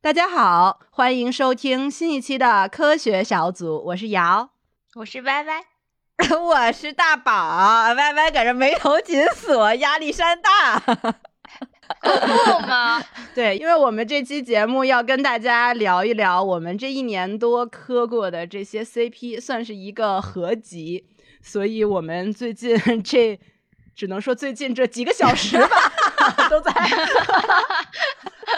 大家好，欢迎收听新一期的科学小组，我是瑶，我是歪歪，我是大宝。歪歪搁这眉头紧锁，压力山大，不吗？对，因为我们这期节目要跟大家聊一聊我们这一年多磕过的这些 CP，算是一个合集，所以我们最近 这只能说最近这几个小时吧，都在。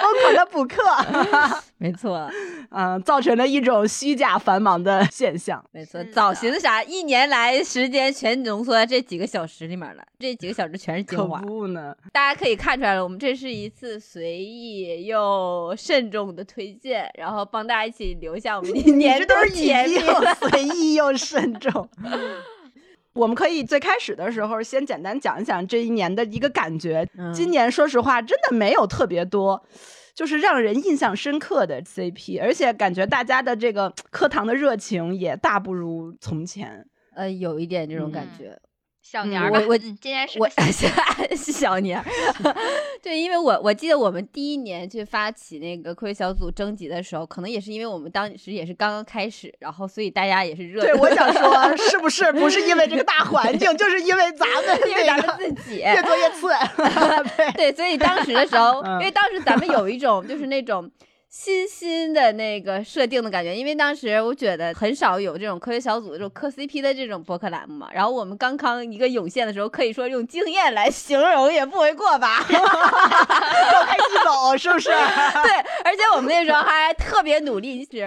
疯狂的补课，没错，嗯，造成了一种虚假繁忙的现象。没错，早寻思啥？一年来时间全浓缩在这几个小时里面了，这几个小时全是精华。可不呢，大家可以看出来了，我们这是一次随意又慎重的推荐，然后帮大家一起留下我们一年度甜蜜。随意又慎重。我们可以最开始的时候先简单讲一讲这一年的一个感觉。今年说实话，真的没有特别多，就是让人印象深刻的 CP，而且感觉大家的这个 课堂的热情也大不如从前。呃，有一点这种感觉。小年儿，我我今年是我是小年儿，对，因为我我记得我们第一年去发起那个科学小组征集的时候，可能也是因为我们当时也是刚刚开始，然后所以大家也是热。对，我想说，是不是不是因为这个大环境，就是因为咱们因为咱们自己越做越次。对，所以当时的时候，因为当时咱们有一种就是那种。新新的那个设定的感觉，因为当时我觉得很少有这种科学小组这种磕 CP 的这种博客栏目嘛。然后我们刚刚一个涌现的时候，可以说用惊艳来形容也不为过吧。高开低走，是不是？对，而且我们那时候还特别努力。对，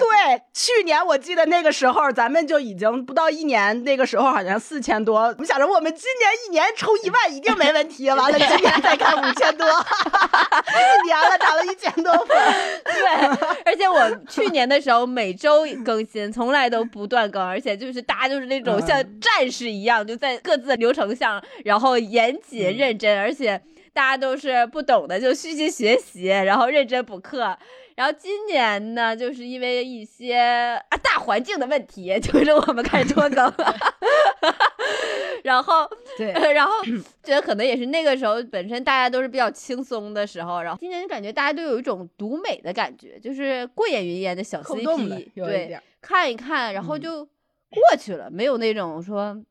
去年我记得那个时候咱们就已经不到一年，那个时候好像四千多。我们想着我们今年一年抽一万一定没问题。完了，今年再看五千多，一年了涨了一千多分。对。而且我去年的时候每周更新，从来都不断更，而且就是大家就是那种像战士一样，就在各自的流程上，然后严谨认真，而且大家都是不懂的就虚心学习，然后认真补课。然后今年呢，就是因为一些啊大环境的问题，就是我们开始拖更了。然后对，然后觉得可能也是那个时候本身大家都是比较轻松的时候，然后今年就感觉大家都有一种独美的感觉，就是过眼云烟的小 CP，对，看一看，然后就过去了，没有那种说。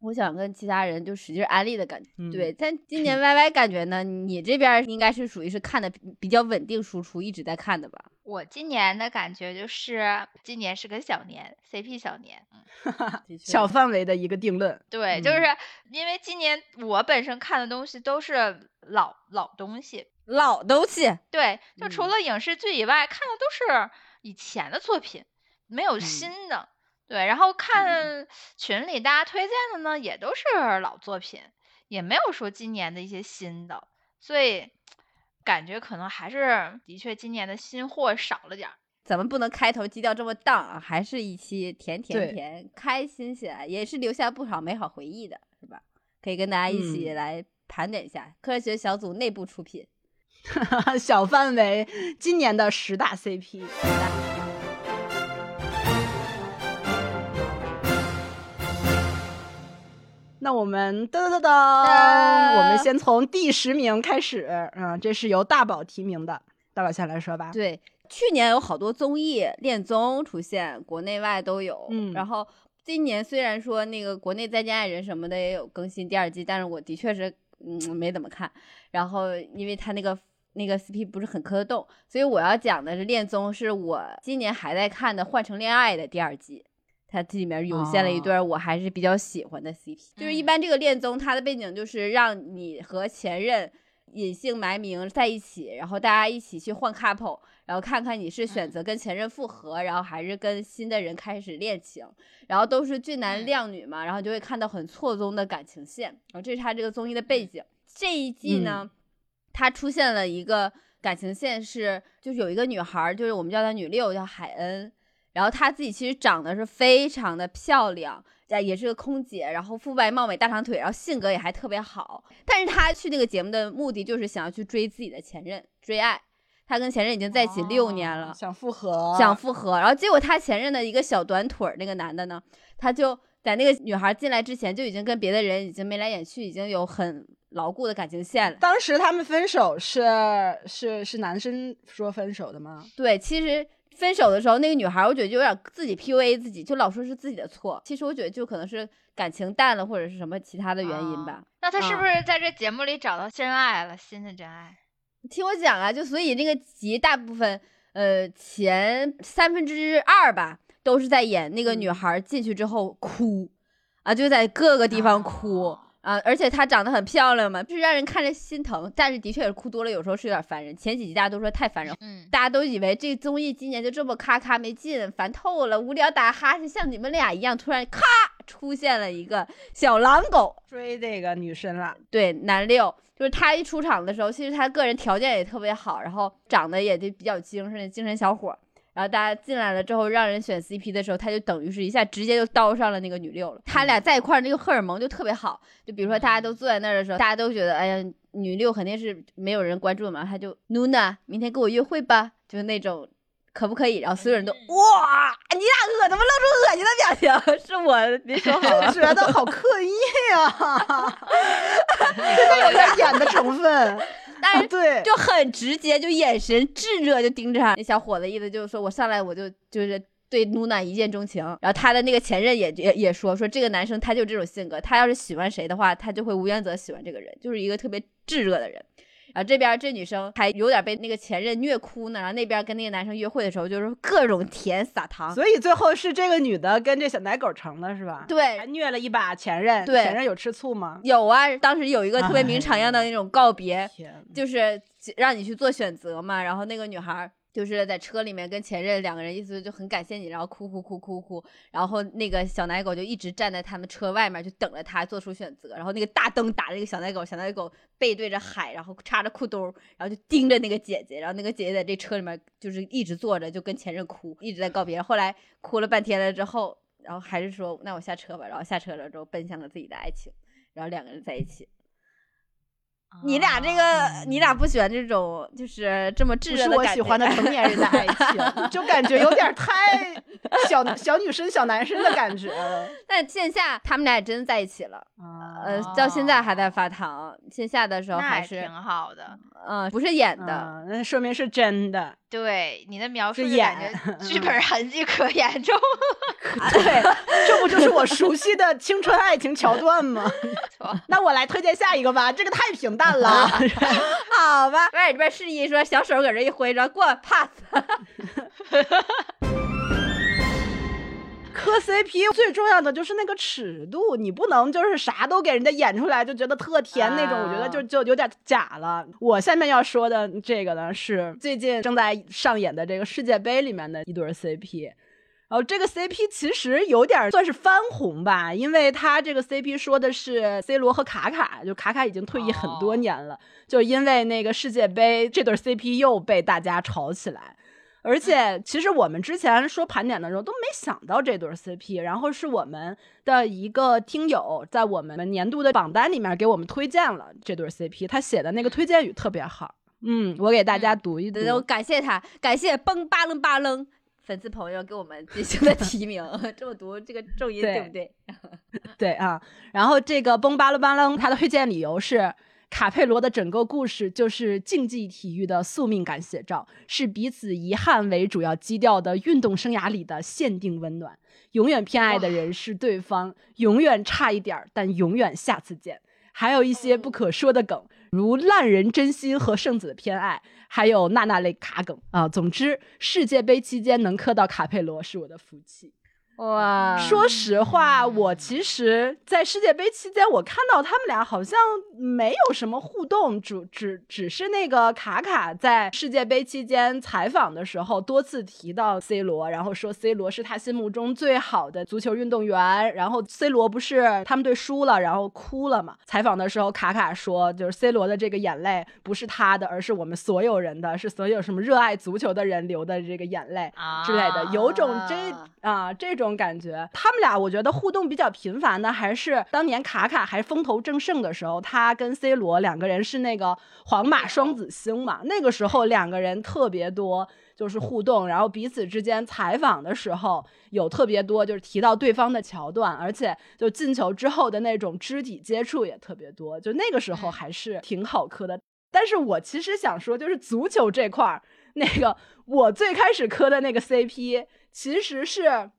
我想跟其他人就使劲安利的感觉，对。但今年 Y Y 感觉呢，你这边应该是属于是看的比较稳定输出，一直在看的吧？我今年的感觉就是今年是个小年，CP 小年，小。范围的一个定论。对，就是因为今年我本身看的东西都是老老东西，老东西。对，就除了影视剧以外，看的都是以前的作品，没有新的。对，然后看群里大家推荐的呢，也都是老作品，也没有说今年的一些新的，所以感觉可能还是的确今年的新货少了点儿。咱们不能开头基调这么荡啊，还是一期甜甜甜，开心起来，也是留下不少美好回忆的，是吧？可以跟大家一起来盘点一下科学小组内部出品，小范围今年的十大 CP。那我们噔噔噔噔，我们先从第十名开始。嗯，这是由大宝提名的，大宝先来说吧。对，去年有好多综艺恋综出现，国内外都有。嗯，然后今年虽然说那个国内再见爱人什么的也有更新第二季，但是我的确是嗯没怎么看。然后因为他那个那个 CP 不是很磕得动，所以我要讲的是恋综，是我今年还在看的《换成恋爱》的第二季。它这里面涌现了一对我还是比较喜欢的 CP，就是一般这个恋综它的背景就是让你和前任隐姓埋名在一起，然后大家一起去换 couple，然后看看你是选择跟前任复合，然后还是跟新的人开始恋情，然后都是俊男靓女嘛，然后就会看到很错综的感情线，然后这是他这个综艺的背景。这一季呢，它出现了一个感情线是，就是有一个女孩，就是我们叫她女六，叫海恩。然后她自己其实长得是非常的漂亮，也是个空姐，然后肤白貌美、大长腿，然后性格也还特别好。但是她去那个节目的目的就是想要去追自己的前任，追爱。她跟前任已经在一起六年了，想复合，想复合。然后结果她前任的一个小短腿儿那个男的呢，他就在那个女孩进来之前就已经跟别的人已经眉来眼去，已经有很牢固的感情线了。当时他们分手是是是男生说分手的吗？对，其实分手的时候，那个女孩我觉得就有点自己 PUA 自己，就老说是自己的错。其实我觉得就可能是感情淡了，或者是什么其他的原因吧。那他是不是在这节目里找到真爱了？新的真爱？听我讲啊，就所以那个集大部分呃前三分之二吧，都是在演那个女孩进去之后哭啊，就在各个地方哭。啊，而且她长得很漂亮嘛，就是让人看着心疼。但是的确是哭多了，有时候是有点烦人。前几集大家都说太烦人，嗯，大家都以为这综艺今年就这么咔咔没劲，烦透了，无聊打哈欠，像你们俩一样，突然咔出现了一个小狼狗追这个女生了。对，男六就是他一出场的时候，其实他个人条件也特别好，然后长得也就比较精神，精神小伙。然后大家进来了之后，让人选 CP 的时候，他就等于是一下直接就刀上了那个女六了。他俩在一块儿，那个荷尔蒙就特别好。就比如说大家都坐在那儿的时候，大家都觉得，哎呀，女六肯定是没有人关注嘛，他就 Nuna，明天跟我约会吧，就是那种可不可以？然后所有人都哇，你俩恶怎么露出恶心的表情？是我别说好，觉得好刻意啊，真的有点演的成分。但是对，就很直接，就眼神炙热，就盯着他。那小伙子意思就是说我上来我就就是对露娜一见钟情。然后他的那个前任也也也说说这个男生他就这种性格，他要是喜欢谁的话，他就会无原则喜欢这个人，就是一个特别炙热的人。然后这边这女生还有点被那个前任虐哭呢，然后那边跟那个男生约会的时候就是各种甜撒糖，所以最后是这个女的跟这小奶狗成了是吧？对，还虐了一把前任，对，前任有吃醋吗？有啊，当时有一个特别名场样的那种告别，就是让你去做选择嘛，然后那个女孩。就是在车里面跟前任两个人，意思就很感谢你，然后哭哭哭哭哭，然后那个小奶狗就一直站在他们车外面，就等着他做出选择。然后那个大灯打着那个小奶狗，小奶狗背对着海，然后插着裤兜，然后就盯着那个姐姐。然后那个姐姐在这车里面就是一直坐着，就跟前任哭，一直在告别。后来哭了半天了之后，然后还是说那我下车吧。然后下车了之后，奔向了自己的爱情，然后两个人在一起。你俩这个，你俩不喜欢这种就是这么炙热的感觉？我喜欢的成年人的爱情，就感觉有点太小小女生、小男生的感觉了。但线下他们俩也真在一起了，呃，到现在还在发糖。线下的时候还是挺好的，嗯，不是演的，那说明是真的。对你的描述，感觉剧本痕迹可严重。对，这不就是我熟悉的青春爱情桥段吗？那我来推荐下一个吧，这个太平淡了。好吧，外边示意说，小手搁这一挥着过 pass。磕 CP 最重要的就是那个尺度，你不能就是啥都给人家演出来，就觉得特甜那种，我觉得就就有点假了。我下面要说的这个呢，是最近正在上演的这个世界杯里面的一对 CP，然后这个 CP 其实有点算是翻红吧，因为他这个 CP 说的是 C 罗和卡卡，就卡卡已经退役很多年了，就因为那个世界杯这对 CP 又被大家炒起来。而且，其实我们之前说盘点的时候都没想到这对 CP，然后是我们的一个听友在我们年度的榜单里面给我们推荐了这对 CP，他写的那个推荐语特别好，嗯，我给大家读一读，感谢他，感谢崩巴楞巴楞粉丝朋友给我们进行的 提名，这么读这个重音对不对？对啊，然后这个崩巴拉巴楞他的推荐理由是。卡佩罗的整个故事就是竞技体育的宿命感写照，是彼此遗憾为主要基调的运动生涯里的限定温暖。永远偏爱的人是对方，永远差一点儿，但永远下次见。还有一些不可说的梗，如烂人真心和圣子的偏爱，还有娜娜类卡梗啊。总之，世界杯期间能磕到卡佩罗是我的福气。哇，说实话，我其实，在世界杯期间，我看到他们俩好像没有什么互动，只只只是那个卡卡在世界杯期间采访的时候，多次提到 C 罗，然后说 C 罗是他心目中最好的足球运动员，然后 C 罗不是他们队输了，然后哭了嘛？采访的时候，卡卡说，就是 C 罗的这个眼泪不是他的，而是我们所有人的，是所有什么热爱足球的人流的这个眼泪之类的，有种这啊这种。种感觉。他们俩我觉得互动比较频繁的，还是当年卡卡还风头正盛的时候，他跟 C 罗两个人是那个皇马双子星嘛。那个时候两个人特别多就是互动，然后彼此之间采访的时候有特别多就是提到对方的桥段，而且就进球之后的那种肢体接触也特别多，就那个时候还是挺好磕的。但是我其实想说，就是足球这块儿。那个我最开始磕的那个 CP，其实是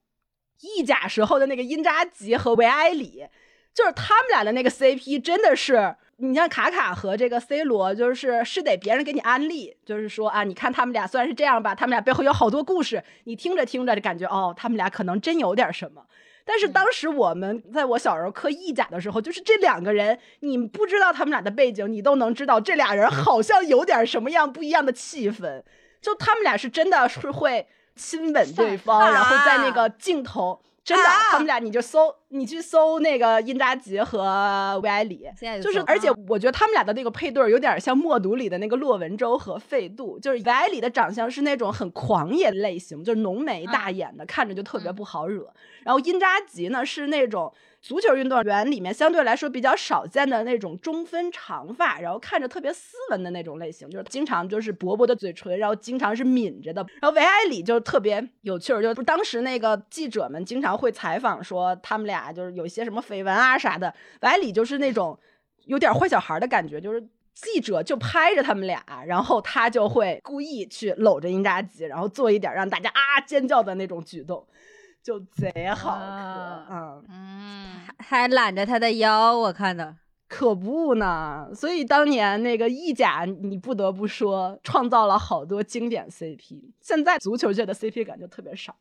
意甲时候的那个因扎吉和维埃里，就是他们俩的那个 CP，真的是你像卡卡和这个 C 罗，就是是得别人给你安利，就是说啊，你看他们俩虽然是这样吧，他们俩背后有好多故事，你听着听着就感觉哦，他们俩可能真有点什么。但是当时我们在我小时候磕意甲的时候，就是这两个人，你不知道他们俩的背景，你都能知道这俩人好像有点什么样不一样的气氛。就他们俩是真的是会亲吻对方，然后在那个镜头，真的，他们俩你就搜，你去搜那个殷扎吉和维埃里，就是，而且我觉得他们俩的那个配对有点像《默读》里的那个洛文舟和费杜，就是维埃里的长相是那种很狂野类型，就是浓眉大眼的，看着就特别不好惹，然后殷扎吉呢是那种。足球运动员里面相对来说比较少见的那种中分长发，然后看着特别斯文的那种类型，就是经常就是薄薄的嘴唇，然后经常是抿着的。然后维埃里就特别有趣儿，就当时那个记者们经常会采访说他们俩就是有一些什么绯闻啊啥的。维埃里就是那种有点坏小孩的感觉，就是记者就拍着他们俩，然后他就会故意去搂着英扎吉，然后做一点让大家啊尖叫的那种举动。就贼好磕，嗯，还揽着他的腰，我看的可不呢。所以当年那个意甲，你不得不说创造了好多经典 CP。现在足球界的 CP 感就特别少，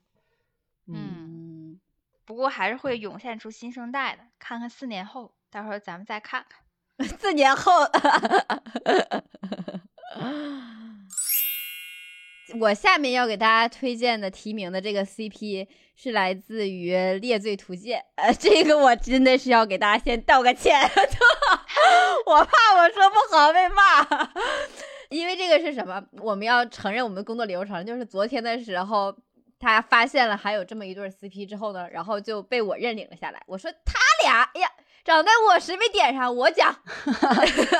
嗯，不过还是会涌现出新生代的。看看四年后，到时候咱们再看看。四年后。我下面要给大家推荐的提名的这个 CP 是来自于《猎罪图鉴》，呃，这个我真的是要给大家先道个歉，我怕我说不好被骂，因为这个是什么？我们要承认我们的工作流程，就是昨天的时候他发现了还有这么一对 CP 之后呢，然后就被我认领了下来。我说他俩，哎呀。长在我谁没点上，我讲。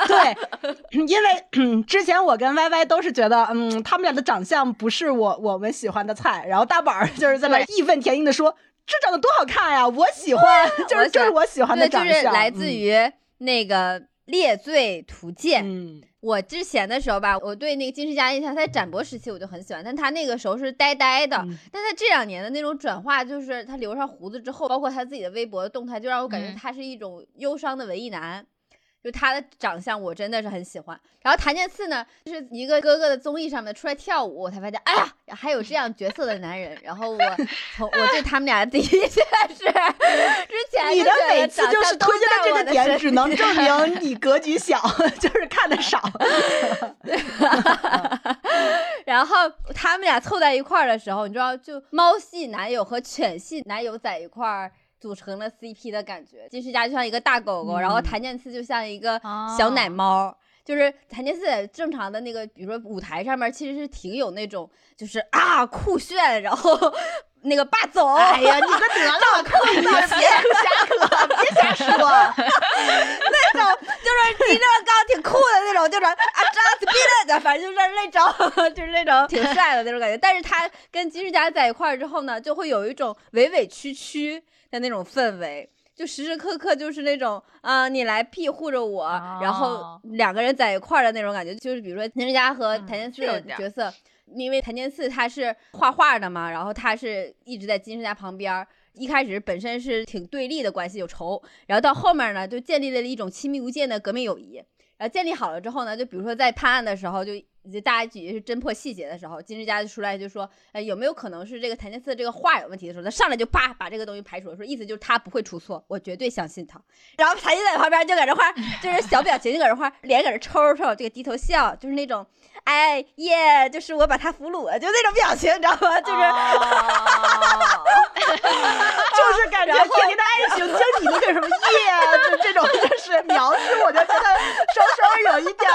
对，因为 之前我跟 Y Y 都是觉得，嗯，他们俩的长相不是我我们喜欢的菜。然后大宝 就是在那义愤填膺的说：“这长得多好看呀，我喜欢，就是就是我喜欢的长相。”就是来自于那个《猎罪图鉴》。嗯。我之前的时候吧，我对那个金世佳印象，他在展博时期我就很喜欢，但他那个时候是呆呆的，但他这两年的那种转化，就是他留上胡子之后，包括他自己的微博的动态，就让我感觉他是一种忧伤的文艺男。就他的长相，我真的是很喜欢。然后谭健次呢，就是一个哥哥的综艺上面出来跳舞，我才发现，哎呀，还有这样角色的男人。然后我 从我对他们俩的确是之前你的每次就是推荐的这个点，只能证明 你格局小，就是看的少。然后他们俩凑在一块儿的时候，你知道，就猫系男友和犬系男友在一块儿。组成了 CP 的感觉，金世佳就像一个大狗狗，然后谭健次就像一个小奶猫。就是谭健次在正常的那个，比如说舞台上面，其实是挺有那种，就是啊酷炫，然后那个霸总。哎呀，你可得了，别瞎说，别瞎说。那种就是金正刚挺酷的那种，就是啊，just be 的，反正就是那种，就是那种 挺帅的那种感觉。但是他跟金世佳在一块儿之后呢，就会有一种委委屈屈。的那种氛围，就时时刻刻就是那种啊，你来庇护着我，然后两个人在一块儿的那种感觉，就是比如说田志佳和谭健次的角色，因为谭健次他是画画的嘛，然后他是一直在金世佳旁边，一开始本身是挺对立的关系，有仇，然后到后面呢，就建立了一种亲密无间的革命友谊。然后建立好了之后呢，就比如说在判案的时候，就就大家举是侦破细节的时候，金世佳就出来就说，哎，有没有可能是这个谭健次这个话有问题的时候，他上来就叭把这个东西排除了，说意思就是他不会出错，我绝对相信他。然后谭健在旁边就搁这块，就 是小表情就搁这块，脸搁这抽抽，这个低头笑，就是那种，哎耶，就是我把他俘虏了，就那种表情，你知道吗？就是。就是感觉甜甜的爱情，经你那个什么耶，就这种就是描述，我就觉得稍稍有一点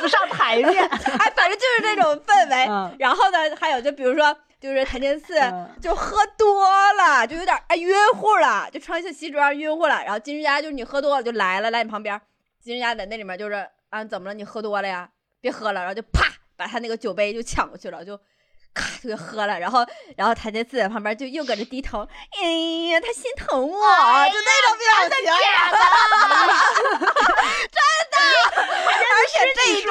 不上台面。哎，反正就是那那种氛围。嗯然后呢，还有就比如说，就是谭健次嗯就喝多了，就有点哎晕乎了，就穿一下西装晕乎了。然后金世佳就是你喝多了就来了，来你旁边。金世佳在那里面就是啊，怎么了？你喝多了呀？别喝了，然后就啪把他那个酒杯就抢过去了，就。咔就给喝了，然后，然后谭健次在旁边就又搁这低头，哎呀，他心疼我，就那种表情，真的，而且这一段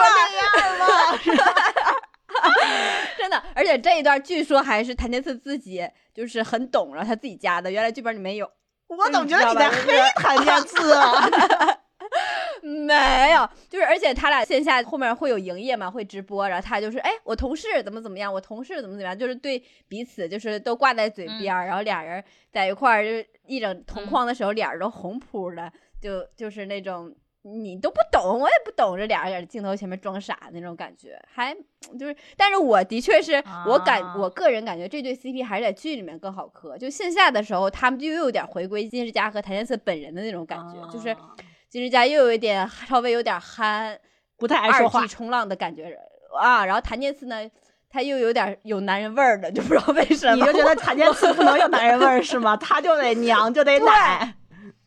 真的，而且这一段据说还是谭健次自己就是很懂，然后他自己加的，原来剧本里没有。我总觉得你在黑谭健次啊。没有，就是而且他俩线下后面会有营业嘛，会直播，然后他就是哎，我同事怎么怎么样，我同事怎么怎么样，就是对彼此就是都挂在嘴边儿，然后俩人在一块儿就一整同框的时候，脸儿都红扑的，就就是那种你都不懂，我也不懂，这俩人在镜头前面装傻那种感觉，还就是，但是我的确是我感、啊。我个人感觉这对 CP 还是在剧里面更好磕，就线下的时候他们就又有点回归金世佳和谭健次本人的那种感觉，就是啊金世佳又有一点 稍微有点憨，不太爱说话。冲浪的感觉啊，然后谭健次呢，他又有点有男人味儿的，就不知道为什么，你就觉得谭健次不能有男人味儿 是吗？他就得娘，就得奶。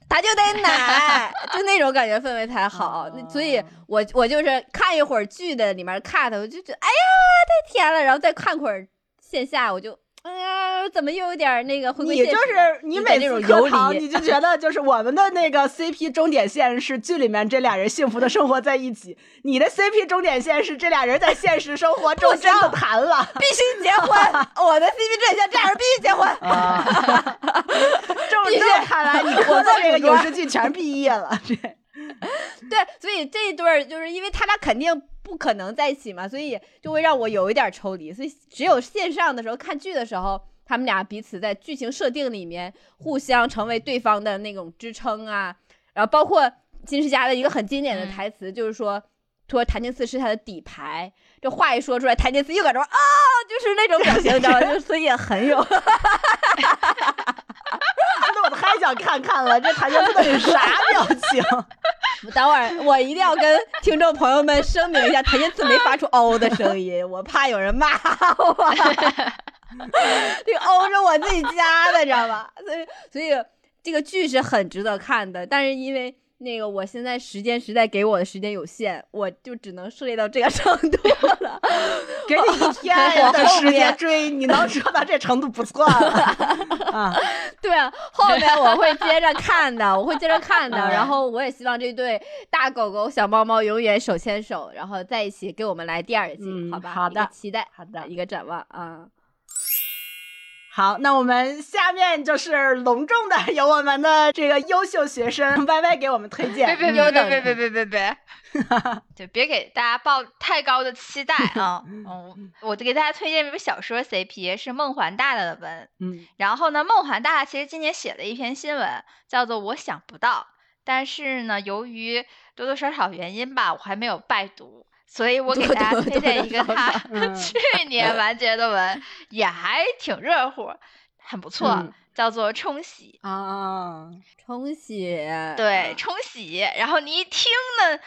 他就得奶，就那种感觉氛围才好。那所以我我就是看一会儿剧的里面 cut，我就觉得哎呀太甜了，然后再看会儿线下，我就哎呀怎么又有点那个回归你就是你每次有点那种游磕糖，你就觉得就是我们的那个 CP 终点线是剧里面这俩人幸福的生活在一起，你的 CP 终点线是这俩人在现实生活中真的谈了。必须结婚，我的 CP 终点线这俩人必须结婚。啊，这么看来，你磕的这个影视剧全毕业了。这 对，所以这一对儿就是因为他俩肯定不可能在一起嘛，所以就会让我有一点抽离。所以只有线上的时候看剧的时候，他们俩彼此在剧情设定里面互相成为对方的那种支撑啊，然后包括金世佳的一个很经典的嗯台词，就是说。说谭健次是他的底牌，这话一说出来，谭健次又搁这啊，就是那种表情，你知道吗？就所以也很有，太想看看了，这谭健次到底啥表情？等会儿我一定要跟听众朋友们声明一下，谭健次没发出哦的声音，我怕有人骂我。这个嗷是我自己加的，知道吧？所以，所以这个剧是很值得看的，但是因为那个我现在时间实在给我的时间有限，我就只能涉猎到这个程度了。给你一 天的时间追，你能说到这程度不错了 啊！对啊，后面我会接着看的，我会接着看的。嗯然后我也希望这对大狗狗、小猫猫永远手牵手，然后在一起给我们来第二季，嗯好吧？好的期待，好的一个展望啊。好，那我们下面就是隆重的 由我们的这个优秀学生 Y Y 给我们推荐。别别别别别别别别别，就 别给大家抱太高的期待啊！嗯，我就给大家推荐一本小说 CP，是梦环大大的文。嗯然后呢，梦环大大其实今年写了一篇新闻，叫做《我想不到》，但是呢，由于多多少少原因吧，我还没有拜读，所以我给大家推荐一个他 去年完结的文，也还挺热乎，很不错，嗯叫做《冲洗》。啊，冲洗，对，冲洗。然后你一听呢，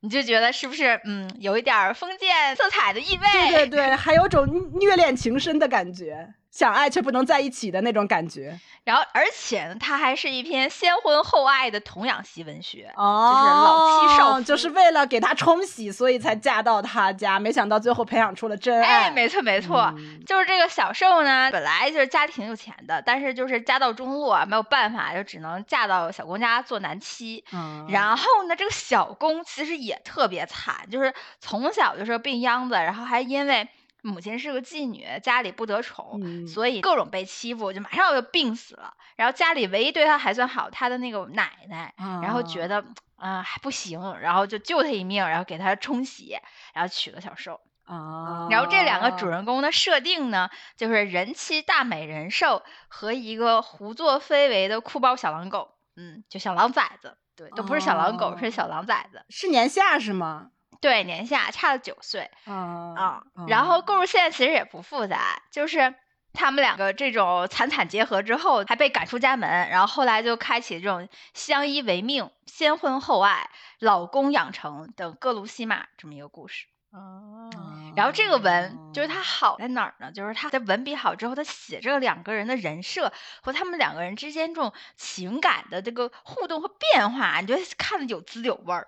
你就觉得是不是嗯，有一点儿封建色彩的意味？对 对对，还有种虐恋情深的感觉，想爱却不能在一起的那种感觉。然后，而且呢，它还是一篇先婚后爱的童养媳文学。哦就是老妻少夫就是为了给他冲喜，所以才嫁到他家，没想到最后培养出了真爱。哎，没错没错，嗯就是这个小受呢，本来就是家里挺有钱的，但是就是家道中落，没有办法，就只能嫁到小公家做男妻。嗯然后呢，这个小公其实也特别惨，就是从小就是个病秧子，然后还因为母亲是个妓女，家里不得宠，嗯所以各种被欺负，就马上就病死了。然后家里唯一对她还算好，她的那个奶奶，然后觉得得啊、还不行，然后就救她一命，然后给她冲洗，然后娶了小受。啊，然后这两个主人公的设定呢，就是人妻大美人兽和一个胡作非为的酷包小狼狗，嗯，就小狼崽子，对，都不是小狼狗，哦是小狼崽子，是年下是吗？对，年下差了九岁啊啊。然哦后故事线其实也不复杂，就是。他们两个这种惨惨结合之后，还被赶出家门，然后后来就开启这种相依为命、先婚后爱、老公养成等各路戏码这么一个故事。哦，然后这个文就是他好在哪儿呢？就是他的文笔好之后，他写这个两个人的人设和他们两个人之间这种情感的这个互动和变化，你觉得看的有滋有味儿。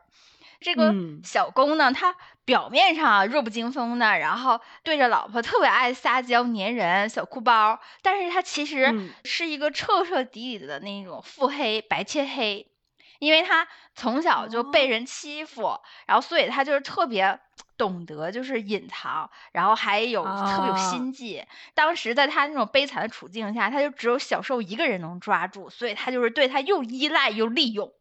这个小公呢，他表面上弱不禁风的，然后对着老婆特别爱撒娇粘人，小哭包，但是他其实是一个彻彻底底的那种腹黑白切黑。因为他从小就被人欺负，然后所以他就是特别懂得就是隐藏，然后还有特别有心计。当时在他那种悲惨的处境下，他就只有小受一个人能抓住，所以他就是对他又依赖又利用。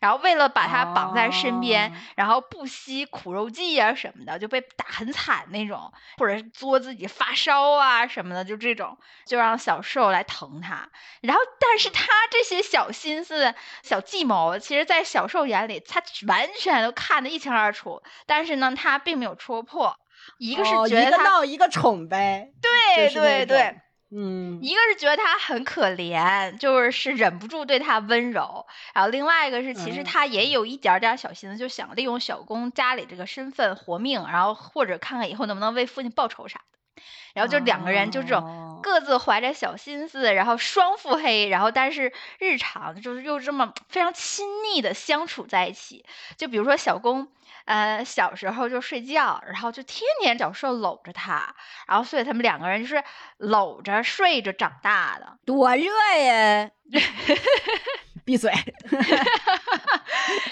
然后为了把他绑在身边，然后不惜苦肉计啊什么的，就被打很惨那种，或者作自己发烧啊什么的，就这种，就让小受来疼他。然后，但是他这些小心思、小计谋，其实，在小受眼里，他完全都看得一清二楚。但是呢，他并没有戳破。一个是觉得一个闹一个宠呗。对对对。嗯，一个是觉得他很可怜，就是是忍不住对他温柔，然后另外一个是其实他也有一点点小心思，就想利用小公家里这个身份活命，然后或者看看以后能不能为父亲报仇啥的，然后就两个人就这种各自怀着小心思，然后双腹黑，然后但是日常就是又这么非常亲密的相处在一起，就比如说小公。呃，小时候就睡觉，然后就天天找事搂着他，然后所以他们两个人就是搂着睡着长大的，多热呀！闭嘴。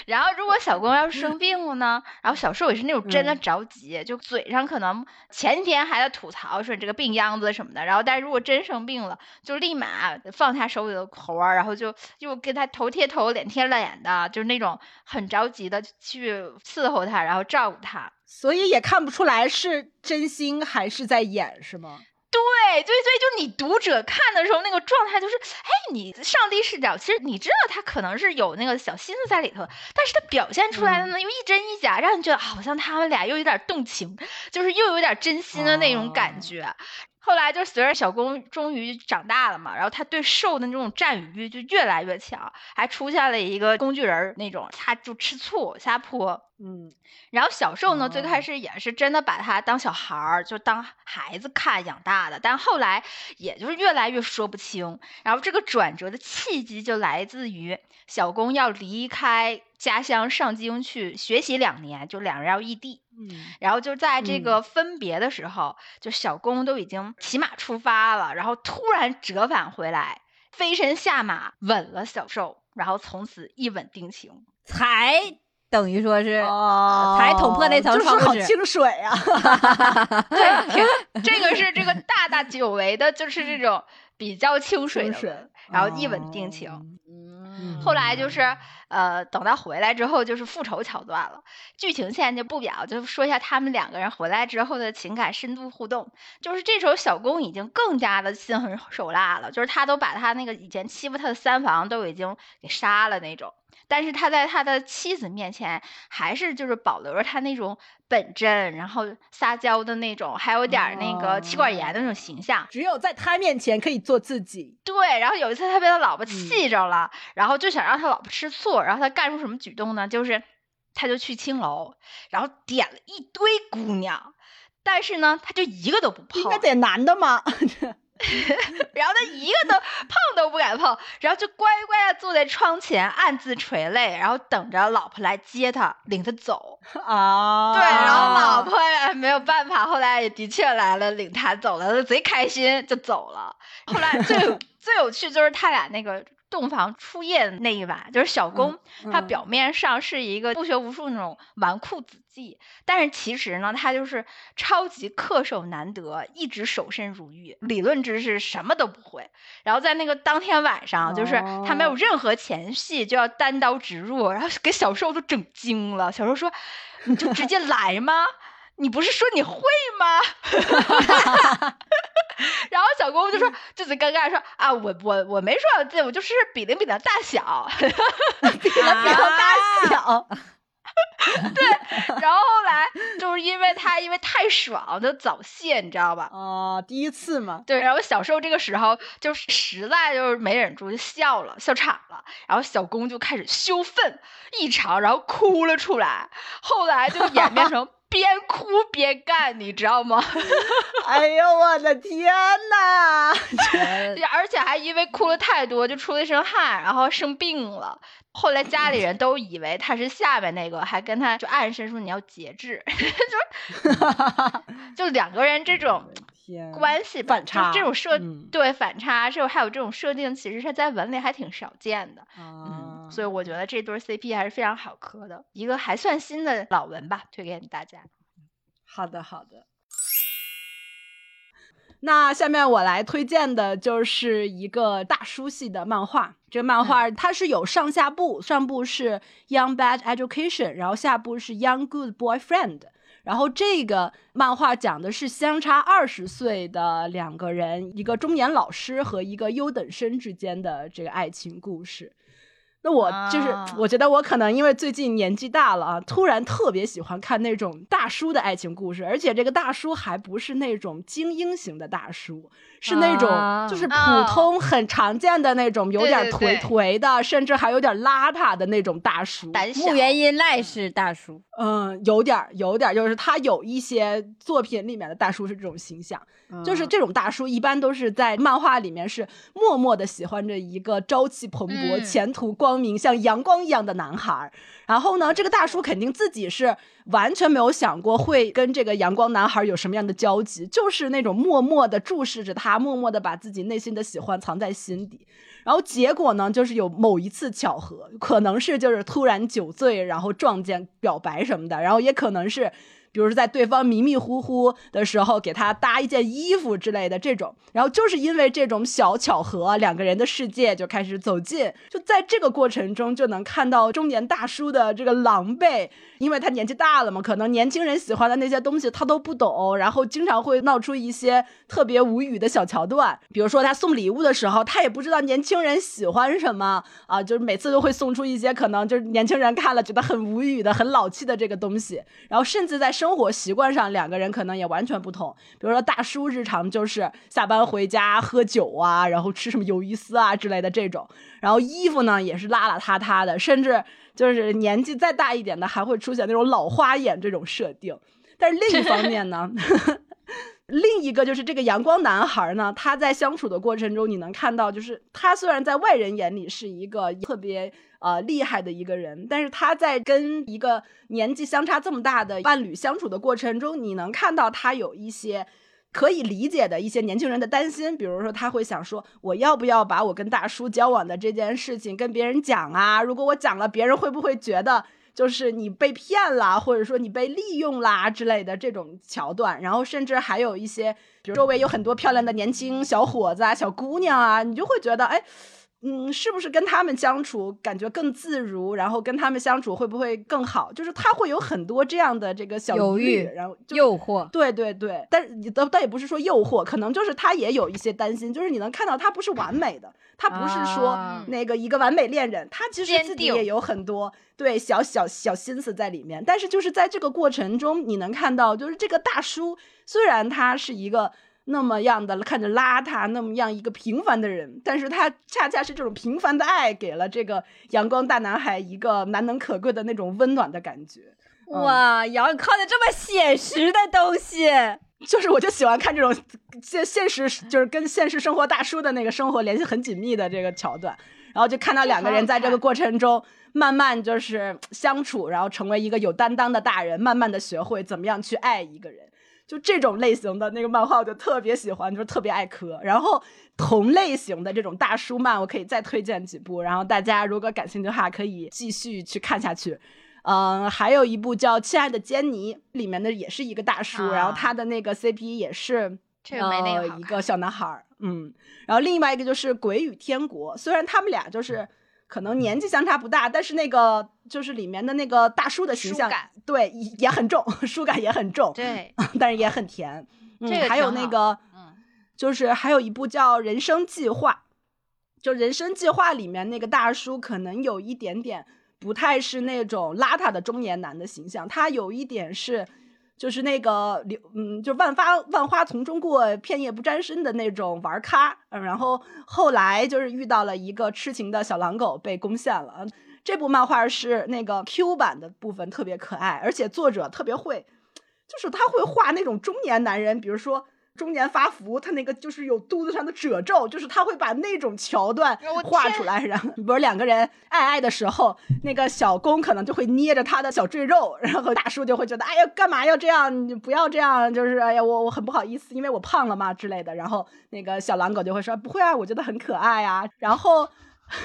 然后，如果小公要是生病了呢？然后小受也是那种真的着急，就嘴上可能前天还在吐槽说你这个病秧子什么的，然后但是如果真生病了，就立马放他手里的活儿，然后就又跟他头贴头脸贴脸的，就是那种很着急的去伺候他，然后照顾他。所以也看不出来是真心还是在演，是吗？对，对，对，就你读者看的时候那个状态就是，哎，你上帝视角，其实你知道他可能是有那个小心思在里头，但是他表现出来的呢又一真一假，让你觉得好像他们俩又有点动情，就是又有点真心的那种感觉。后来就随着小公终于长大了嘛，然后他对兽的那种占有欲就越来越强，还出现了一个工具人那种，他就吃醋瞎泼。嗯，然后小兽呢，最开始也是真的把他当小孩儿，就当孩子看养大的，但后来也就是越来越说不清。然后这个转折的契机就来自于小公要离开家乡上京去学习两年，就两人要异地。嗯，然后就在这个分别的时候，就小公都已经骑马出发了，然后突然折返回来，飞身下马吻了小受，然后从此一吻定情，才等于说是哦才捅破那层窗户纸，好清水啊！对，这个是这个大大久违的，就是这种比较清水的，然后一吻定情。后来就是，呃，等到回来之后就是复仇桥段了。剧情线就不表，就说一下他们两个人回来之后的情感深度互动。就是这时候小公已经更加的心狠手辣了，就是他都把他那个以前欺负他的三房都已经给杀了那种。但是他在他的妻子面前，还是就是保留着他那种本真，然后撒娇的那种，还有点那个妻管严的那种形象。只有在他面前可以做自己。对，然后有一次他被他老婆气着了，然后就想让他老婆吃醋，然后他干出什么举动呢？就是他就去青楼，然后点了一堆姑娘，但是呢，他就一个都不碰。应该点男的吗？然后他一个都碰都不敢碰，然后就乖乖的坐在窗前暗自垂泪，然后等着老婆来接他，领他走 啊。对，然后老婆也没有办法，后来也的确来了，领他走了，贼开心就走了。后来最最有趣就是他俩那个。洞房初夜那一晚，就是小公，他表面上是一个不学无术那种纨绔子弟，但是其实呢，他就是超级恪守难得，一直守身如玉，理论知识什么都不会。然后在那个当天晚上，就是他没有任何前戏，就要单刀直入，然后给小受都整惊了。小受说：“你就直接来吗？”你不是说你会吗？然后小公就说，就贼尴尬，说啊，我我我没说要进，我就是比了比的大小，比了比的大小。对，然后后来就是因为他因为太爽，就早泄，你知道吧？哦，第一次嘛。对，然后小受这个时候就是实在就是没忍住，就笑了，笑场了。然后小公就开始羞愤异常，然后哭了出来。后来就演变成边哭边干，你知道吗？哎呦我的天呐！而且还因为哭了太多，就出了一身汗，然后生病了。后来家里人都以为他是下面那个，还跟他就暗示说你要节制，就就两个人这种关系反差，这种设对反差，是还有这种设定，其实是在文里还挺少见的。嗯，所以我觉得这对 CP 还是非常好磕的，一个还算新的老文吧，推荐给大家。好的，好的。那下面我来推荐的就是一个大叔系的漫画。这个漫画它是有上下部，上部是 Young Bad Education，然后下部是 Young Good Boyfriend。然后这个漫画讲的是相差二十岁的两个人，一个中年老师和一个优等生之间的这个爱情故事。那我就是，我觉得我可能因为最近年纪大了啊，突然特别喜欢看那种大叔的爱情故事，而且这个大叔还不是那种精英型的大叔，是那种就是普通很常见的那种有点颓颓的，甚至还有点邋遢的那种大叔。木原因赖是大叔，嗯，有点有点，就是他有一些作品里面的大叔是这种形象。就是这种大叔，一般都是在漫画里面是默默的喜欢着一个朝气蓬勃、前途光明、像阳光一样的男孩。然后呢，这个大叔肯定自己是完全没有想过会跟这个阳光男孩有什么样的交集，就是那种默默的注视着他，默默的把自己内心的喜欢藏在心底。然后结果呢，就是有某一次巧合，可能是就是突然酒醉，然后撞见表白什么的，然后也可能是。比如，在对方迷迷糊糊的时候，给他搭一件衣服之类的这种，然后就是因为这种小巧合，两个人的世界就开始走近。就在这个过程中，就能看到中年大叔的这个狼狈，因为他年纪大了嘛，可能年轻人喜欢的那些东西他都不懂，然后经常会闹出一些特别无语的小桥段。比如说，他送礼物的时候，他也不知道年轻人喜欢什么啊，就是每次都会送出一些可能就是年轻人看了觉得很无语的、很老气的这个东西，然后甚至在生活习惯上，两个人可能也完全不同。比如说，大叔日常就是下班回家喝酒啊，然后吃什么鱿鱼丝啊之类的这种。然后衣服呢也是邋邋遢遢的，甚至就是年纪再大一点的，还会出现那种老花眼这种设定。但是另一方面呢，另一个就是这个阳光男孩呢，他在相处的过程中，你能看到，就是他虽然在外人眼里是一个特别。呃，厉害的一个人，但是他在跟一个年纪相差这么大的伴侣相处的过程中，你能看到他有一些可以理解的一些年轻人的担心，比如说他会想说，我要不要把我跟大叔交往的这件事情跟别人讲啊？如果我讲了，别人会不会觉得就是你被骗了，或者说你被利用啦之类的这种桥段？然后甚至还有一些，周围有很多漂亮的年轻小伙子啊、小姑娘啊，你就会觉得，哎。嗯，是不是跟他们相处感觉更自如？然后跟他们相处会不会更好？就是他会有很多这样的这个小犹豫，然后诱惑。对对对，但是倒倒也不是说诱惑，可能就是他也有一些担心。就是你能看到他不是完美的，他不是说那个一个完美恋人，他其实自己也有很多对小小小心思在里面。但是就是在这个过程中，你能看到，就是这个大叔虽然他是一个。那么样的看着邋遢，那么样一个平凡的人，但是他恰恰是这种平凡的爱，给了这个阳光大男孩一个难能可贵的那种温暖的感觉。哇，瑶，你看的这么写实的东西，就是我就喜欢看这种现现实，就是跟现实生活大叔的那个生活联系很紧密的这个桥段，然后就看到两个人在这个过程中慢慢就是相处，然后成为一个有担当的大人，慢慢的学会怎么样去爱一个人。就这种类型的那个漫画，我就特别喜欢，就是特别爱磕。然后同类型的这种大叔漫，我可以再推荐几部。然后大家如果感兴趣的话，可以继续去看下去。嗯，还有一部叫《亲爱的坚尼》，里面的也是一个大叔，然后他的那个 CP 也是呃一个小男孩。嗯，然后另外一个就是《鬼与天国》，虽然他们俩就是。可能年纪相差不大，但是那个就是里面的那个大叔的形象，对也很重，书感也很重，对，但是也很甜。嗯，还有那个，嗯，就是还有一部叫《人生计划》，就《人生计划》里面那个大叔可能有一点点不太是那种邋遢的中年男的形象，他有一点是。就是那个刘，嗯，就万花万花丛中过，片叶不沾身的那种玩咖，嗯，然后后来就是遇到了一个痴情的小狼狗，被攻陷了。这部漫画是那个 Q 版的部分特别可爱，而且作者特别会，就是他会画那种中年男人，比如说。中年发福，他那个就是有肚子上的褶皱，就是他会把那种桥段画出来。然后，比如两个人爱爱的时候，那个小公可能就会捏着他的小赘肉，然后大叔就会觉得，哎呀，干嘛要这样？你不要这样，就是哎呀，我我很不好意思，因为我胖了嘛之类的。然后那个小狼狗就会说，不会啊，我觉得很可爱啊。然后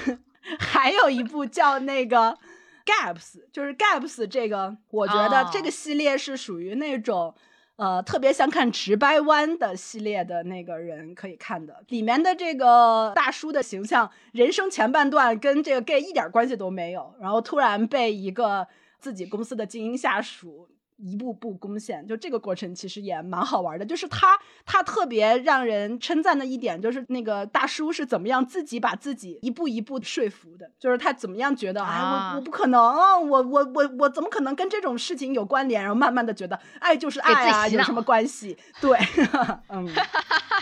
还有一部叫那个 Gaps，就是 Gaps 这个，我觉得这个系列是属于那种。呃，特别想看《直掰弯》的系列的那个人可以看的，里面的这个大叔的形象，人生前半段跟这个 gay 一点关系都没有，然后突然被一个自己公司的精英下属。一步步攻陷，就这个过程其实也蛮好玩的。就是他，他特别让人称赞的一点，就是那个大叔是怎么样自己把自己一步一步说服的。就是他怎么样觉得，哎，我我不可能，我我我我怎么可能跟这种事情有关联？然后慢慢的觉得，爱就是爱啊，有什么关系？对，嗯，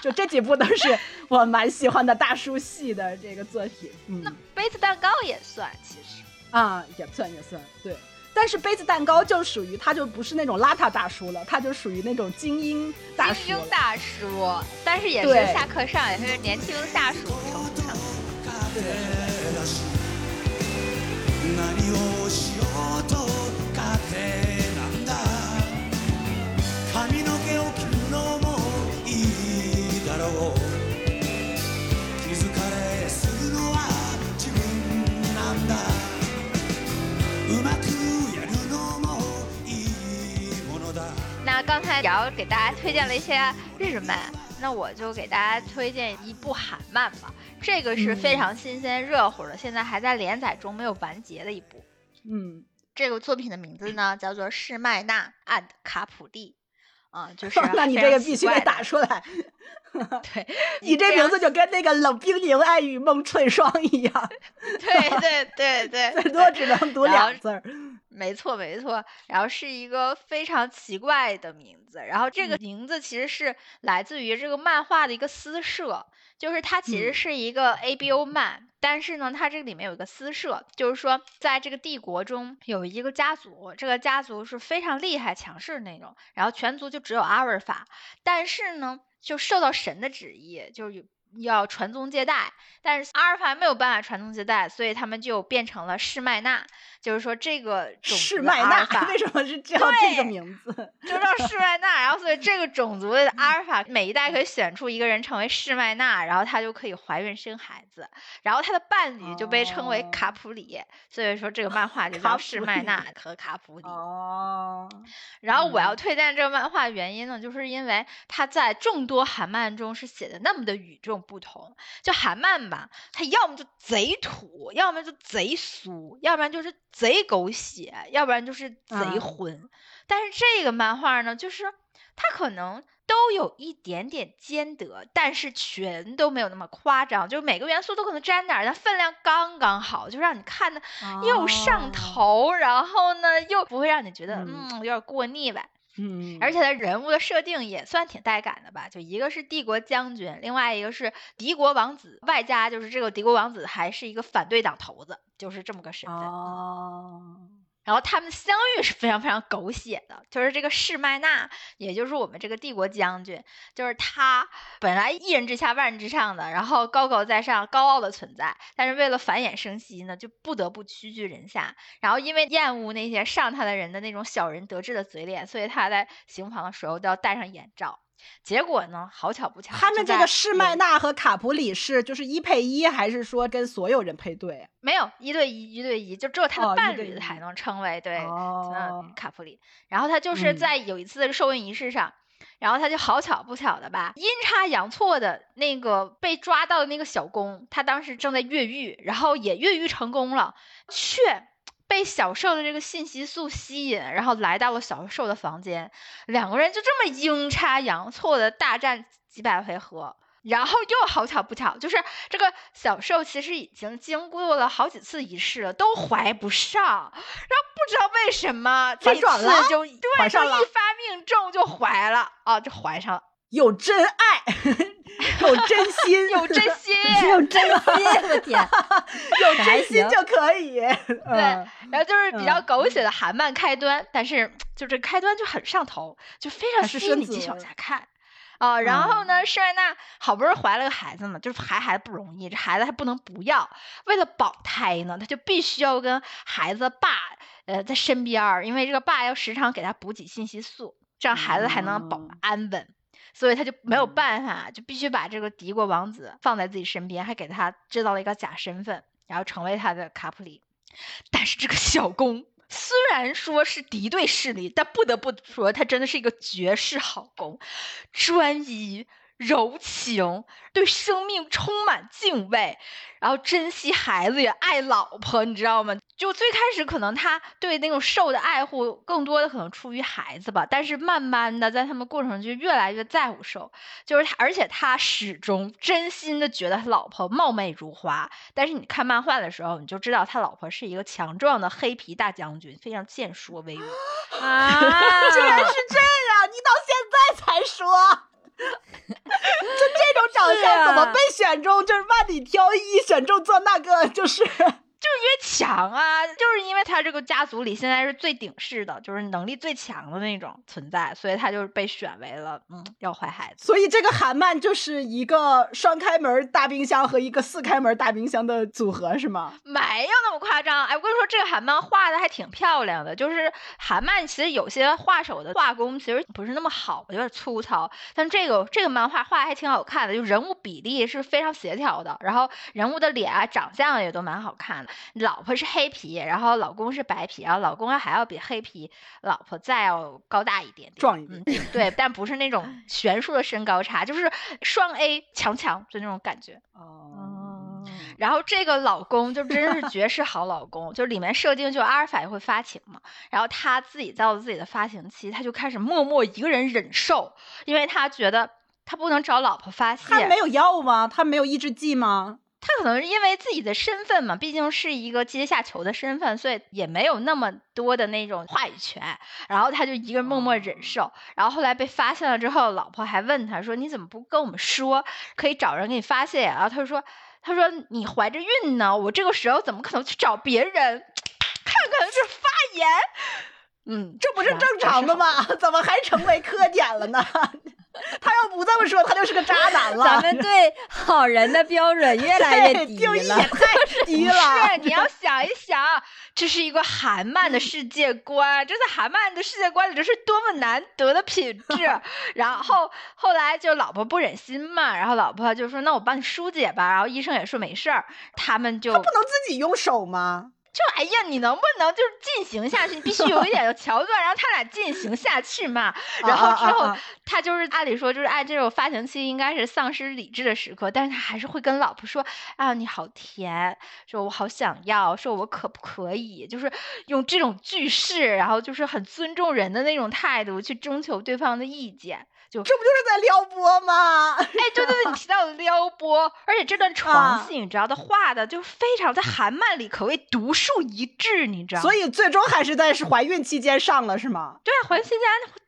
就这几部都是 我蛮喜欢的大叔系的这个作品。嗯，那杯子蛋糕也算，其实啊，也算也算，对。但是杯子蛋糕就属于，他就不是那种邋遢大叔了，他就属于那种精英大叔。精英大叔，但是也是下课上，也是年轻下属程度上。那刚才瑶给大家推荐了一些日漫，那我就给大家推荐一部韩漫吧。这个是非常新鲜热乎的，现在还在连载中没有完结的一部。嗯，这个作品的名字呢 叫做《士麦娜 and 卡普利》。啊，就是 那你这个必须得打出来。对你这名字就跟那个冷冰凝爱与梦寸霜一样。对对对对，最多只能读两字儿。没错没错，然后是一个非常奇怪的名字，然后这个名字其实是来自于这个漫画的一个私设。就是它其实是一个 A B O 漫，但是呢，它这个里面有一个私设，就是说在这个帝国中有一个家族，这个家族是非常厉害强势的那种，然后全族就只有阿尔法，但是呢，就受到神的旨意，就是有。要传宗接代，但是阿尔法没有办法传宗接代，所以他们就变成了士麦娜。就是说这个士麦娜为什么是 叫这个名字？就叫士麦娜。然后所以这个种族的阿尔法每一代可以选出一个人成为士麦娜，然后他就可以怀孕生孩子。然后他的伴侣就被称为卡普里，所以说这个漫画就叫士麦娜和卡普里。哦。然后我要推荐这个漫画原因呢，就是因为他在众多韩漫中是写的那么的与众。不同，就韩漫吧，它要么就贼土，要么就贼俗，要不然就是贼狗血，要不然就是贼荤。但是这个漫画呢，就是它可能都有一点点兼得，但是全都没有那么夸张，就是每个元素都可能沾点，但分量刚刚好，就让你看的又上头，然后呢又不会让你觉得嗯有点过腻呗。嗯，而且他人物的设定也算挺带感的吧？就一个是帝国将军，另外一个是敌国王子，外加就是这个敌国王子还是一个反对党头子，就是这么个身份。哦。然后他们相遇是非常非常狗血的，就是这个士麦娜，也就是我们这个帝国将军，就是他本来一人之下万人之上的，然后高高在上、高傲的存在，但是为了繁衍生息呢，就不得不屈居人下。然后因为厌恶那些上他的人的那种小人得志的嘴脸，所以他在行房的时候都要戴上眼罩。结果呢？好巧不巧，他们这个施麦纳和卡普里是就是一配一，还是说跟所有人配对？没有一对一，一对一，就只有他的伴侣才能称为对嗯卡普里。然后他就是在有一次的受孕仪式上，然后他就好巧不巧的吧，阴差阳错的那个被抓到的那个小公，他当时正在越狱，然后也越狱成功了，却。被小受的这个信息素吸引，然后来到了小受的房间，两个人就这么阴差阳错的大战几百回合，然后又好巧不巧，就是这个小受其实已经经过了好几次仪式了，都怀不上，然后不知道为什么这次就对，就一发命中就怀了啊，就怀上了，有真爱。有真心，有真心，有真心，我天，有真心就可以。对，然后就是比较狗血的韩漫开端，但是就这开端就很上头，就非常吸引你继续往下看。啊，然后呢，施艾娜好不容易怀了个孩子嘛，就是怀孩子不容易，这孩子还不能不要，为了保胎呢，他就必须要跟孩子爸呃在身边儿，因为这个爸要时常给他补给信息素，这样孩子还能保安稳，所以他就没有办法，就必须把这个敌国王子放在自己身边，还给他制造了一个假身份，然后成为他的卡普里。但是这个小公。虽然说是敌对势力，但不得不说，他真的是一个绝世好公，专一、柔情，对生命充满敬畏。然后珍惜孩子也爱老婆，你知道吗？就最开始可能他对那种受的爱护更多的可能出于孩子吧，但是慢慢的在他们过程就越来越在乎受，就是他，而且他始终真心的觉得他老婆貌美如花。但是你看漫画的时候，你就知道他老婆是一个强壮的黑皮大将军，非常健硕威武啊！竟然是这样，你到现在才说。就这种长相怎么被选中？就是万里挑一选中做那个，就是。就是因为强啊，就是因为他这个家族里现在是最顶势的，就是能力最强的那种存在，所以他就是被选为了嗯要怀孩子。所以这个韩漫就是一个双开门大冰箱和一个四开门大冰箱的组合，是吗？没有那么夸张。哎，我跟你说，这个韩漫画的还挺漂亮的。就是韩漫其实有些画手的画工其实不是那么好，有点粗糙。但这个这个漫画画还挺好看的，就人物比例是非常协调的，然后人物的脸啊长相也都蛮好看的。老婆是黑皮，然后老公是白皮，然后老公还要比黑皮老婆再要高大一点，壮一点，对，但不是那种悬殊的身高差，就是双 A 强强就那种感觉。哦，然后这个老公就真是绝世好老公，就里面设定就阿尔法也会发情嘛，然后他自己到了自己的发情期，他就开始默默一个人忍受，因为他觉得他不能找老婆发泄。他没有药吗？他没有抑制剂吗？他可能是因为自己的身份嘛，毕竟是一个阶下囚的身份，所以也没有那么多的那种话语权。然后他就一个人默默忍受。然后后来被发现了之后，老婆还问他说：“你怎么不跟我们说？可以找人给你发泄呀？”然后他说：“他说你怀着孕呢，我这个时候怎么可能去找别人？看看是发炎，嗯，这不是正常的吗？怎么还成为磕点了呢？” 他要不这么说，他就是个渣男了。咱们对好人的标准越来越低了，也太低 了。是，你要想一想，这是一个韩漫的世界观，这在韩漫的世界观里，这是多么难得的品质。然后后来就老婆不忍心嘛，然后老婆就说：“那我帮你疏解吧。”然后医生也说没事儿，他们就他不能自己用手吗？就哎呀，你能不能就是进行下去？你必须有一点的桥段，然后他俩进行下去嘛。然后之后他就是按理说就是按这种发情期应该是丧失理智的时刻，但是他还是会跟老婆说啊你好甜，说我好想要，说我可不可以？就是用这种句式，然后就是很尊重人的那种态度去征求对方的意见。就这不就是在撩拨吗？哎，对对对，你提到了撩拨，而且这段床戏，你知道他画的就非常在韩漫里可谓独树一帜，你知道？所以最终还是在是怀孕期间上了，是吗？对啊，怀孕期间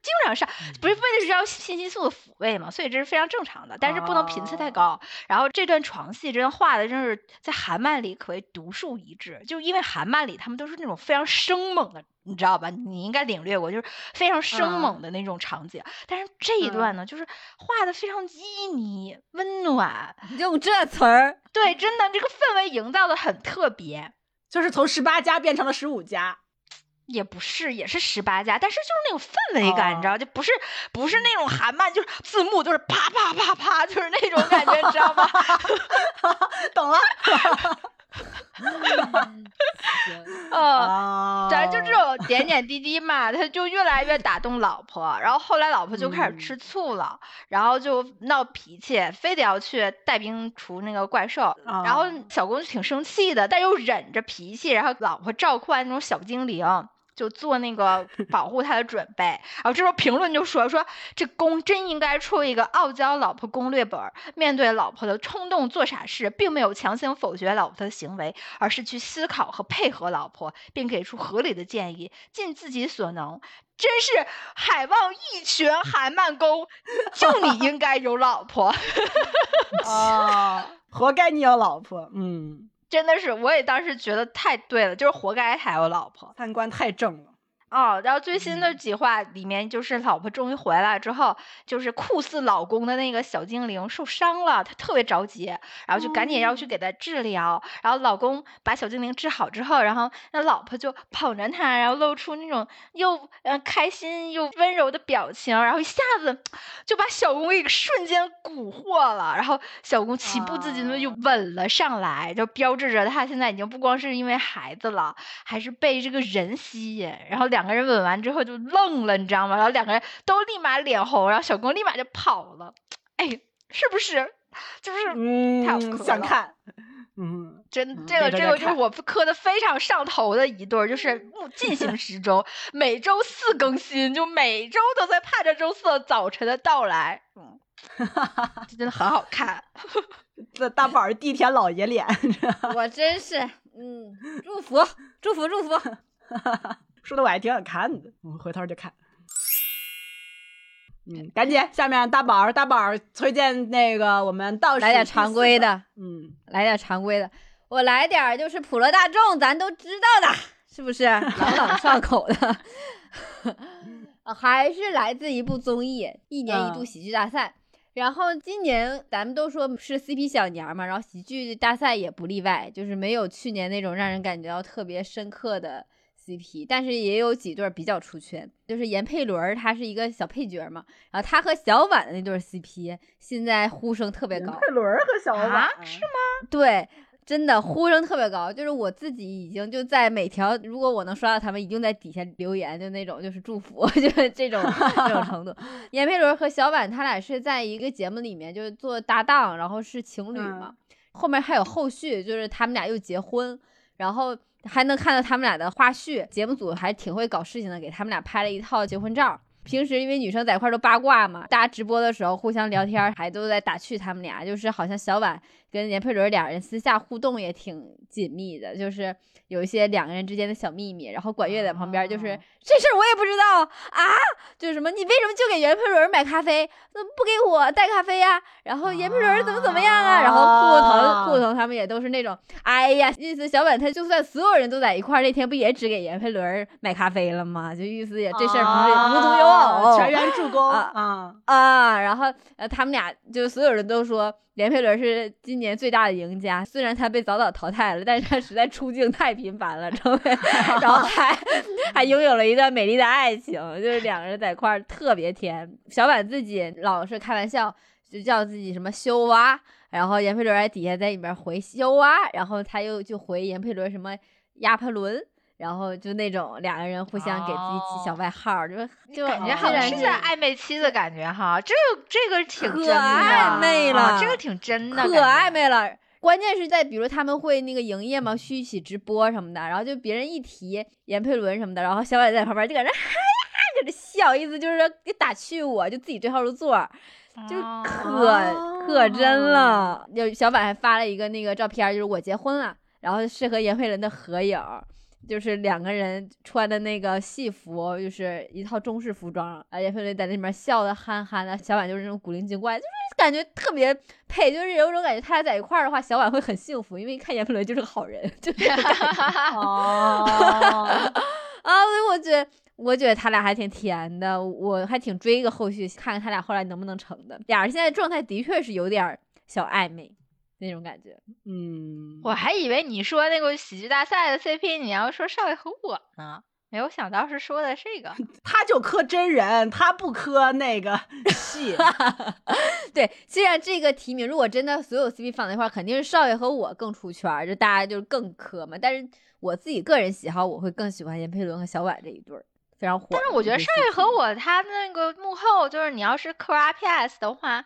经常上，不是为的是要信息素的抚慰嘛，所以这是非常正常的，但是不能频次太高。然后这段床戏真的画的真是在韩漫里可谓独树一帜，就因为韩漫里他们都是那种非常生猛的。你知道吧？你应该领略过，就是非常生猛的那种场景。但是这一段呢，就是画的非常旖旎、温暖，用这词儿，对，真的这个氛围营造的很特别，就是从十八加变成了十五加，也不是，也是十八加，但是就是那种氛围感，你知道，就不是不是那种韩漫，就是字幕就是啪啪啪啪，就是那种感觉，你知道吗？懂了。嗯，咱就这种点点滴滴嘛，他就越来越打动老婆，然后后来老婆就开始吃醋了，然后就闹脾气，非得要去带兵除那个怪兽，然后小公主挺生气的，但又忍着脾气，然后老婆召唤那种小精灵。就做那个 保护他的准备。然后这时候评论就说说这公真应该出一个傲娇老婆攻略本，面对老婆的冲动做傻事，并没有强行否决老婆的行为，而是去思考和配合老婆，并给出合理的建议，尽自己所能。真是海望一群韩慢公，就你应该有老婆。啊，活该你有老婆。嗯，真的是，我也当时觉得太对了，就是活该他有老婆，三观太正了。哦，然后最新的几话里面，就是老婆终于回来之后，就是酷似老公的那个小精灵受伤了，她特别着急，然后就赶紧要去给他治疗。然后老公把小精灵治好之后，然后那老婆就捧着他，然后露出那种又呃开心又温柔的表情，然后一下子就把小公给瞬间蛊惑了。然后小公情不自禁的就吻了上来，就标志着他现在已经不光是因为孩子了，还是被这个人吸引。然后两。两个人吻完之后就愣了，你知道吗？然后两个人都立马脸红，然后小公立马就跑了。哎，是不是？就是嗯，想看，嗯，真这个这个就是我 磕的非常上头的一对儿，就是 进行时钟，每周四更新，就每周都在盼着周四的早晨的到来。嗯，这真的很好看。这大宝儿地铁老爷脸，我真是嗯，祝福祝福祝福。说的我还挺想看的，我回头就看。嗯，赶紧，下面大宝大宝推荐那个我们到来点常规的，嗯，来点常规的，我来点就是普罗大众咱都知道的，是不是 朗朗上口的？还是来自一部综艺，一年一度喜剧大赛。然后今年咱们都说是 CP 小年嘛，然后喜剧大赛也不例外，就是没有去年那种让人感觉到特别深刻的。CP，但是也有几对比较出圈，就是闫佩伦，他是一个小配角嘛，然后他和小婉的那对 CP，现在呼声特别高。闫佩伦和小婉是吗？对，真的呼声特别高，就是我自己已经就在每条，如果我能刷到他们，一定在底下留言，就那种就是祝福，就是这种这种 程度。闫佩伦和小婉他俩是在一个节目里面就是做搭档，然后是情侣嘛，后面还有后续，就是他们俩又结婚，然后。还能看到他们俩的花絮，节目组还挺会搞事情的，给他们俩拍了一套结婚照。平时因为女生在一块都八卦嘛，大家直播的时候互相聊天，还都在打趣他们俩，就是好像小婉跟闫佩伦俩人私下互动也挺紧密的，就是有一些两个人之间的小秘密。然后管乐在旁边就是这事儿我也不知道啊，就是什么你为什么就给闫佩伦买咖啡，怎么不给我带咖啡呀？然后闫佩伦怎么怎么样啊？然后顾腾顾腾他们也都是那种，哎呀，意思小婉她就算所有人都在一块儿，那天不也只给闫佩伦买咖啡了吗？就意思也这事儿不是无独有。全员助攻啊啊！然后呃，他们俩就所有人都说连佩伦是今年最大的赢家。虽然他被早早淘汰了，但是他实在出镜太频繁了，成为 然后还还拥有了一段美丽的爱情，就是两个人在一块儿特别甜。小婉自己老是开玩笑，就叫自己什么修娃，然后闫佩伦在底下在里面回修娃，然后他又就回闫佩伦什么亚佩伦。然后就那种两个人互相给自己起小外号，就就感觉好像是在暧昧期的感觉哈。这个这个挺可暧昧了，这个挺真的，可暧昧了。关键是在比如他们会那个营业嘛，续起直播什么的，然后就别人一提闫佩伦什么的，然后小婉在旁边就搁那哈呀搁这笑，意思就是说给打趣我，就自己对号入座，就可可真了。有小婉还发了一个那个照片，就是我结婚了，然后是和闫佩伦的合影。就是两个人穿的那个戏服，就是一套中式服装，啊，闫佩伦在那里面笑的憨憨的，小婉就是那种古灵精怪，就是感觉特别配，就是有种感觉他俩在一块儿的话，小婉会很幸福，因为看闫佩伦就是个好人，就这种感觉。哦，啊，所以我觉得，我觉得他俩还挺甜的，我还挺追一个后续，看看他俩后来能不能成的。俩人现在状态的确是有点小暧昧。那种感觉，嗯，我还以为你说那个喜剧大赛的 CP，你要说少爷和我呢，没有想到是说的这个。他就磕真人，他不磕那个戏。对，虽然这个提名如果真的所有 CP 放在一块，肯定是少爷和我更出圈，就大家就是更磕嘛。但是我自己个人喜好，我会更喜欢闫佩伦和小婉这一对儿，非常火。但是我觉得少爷和我他那个幕后，就是你要是磕 RPS 的话。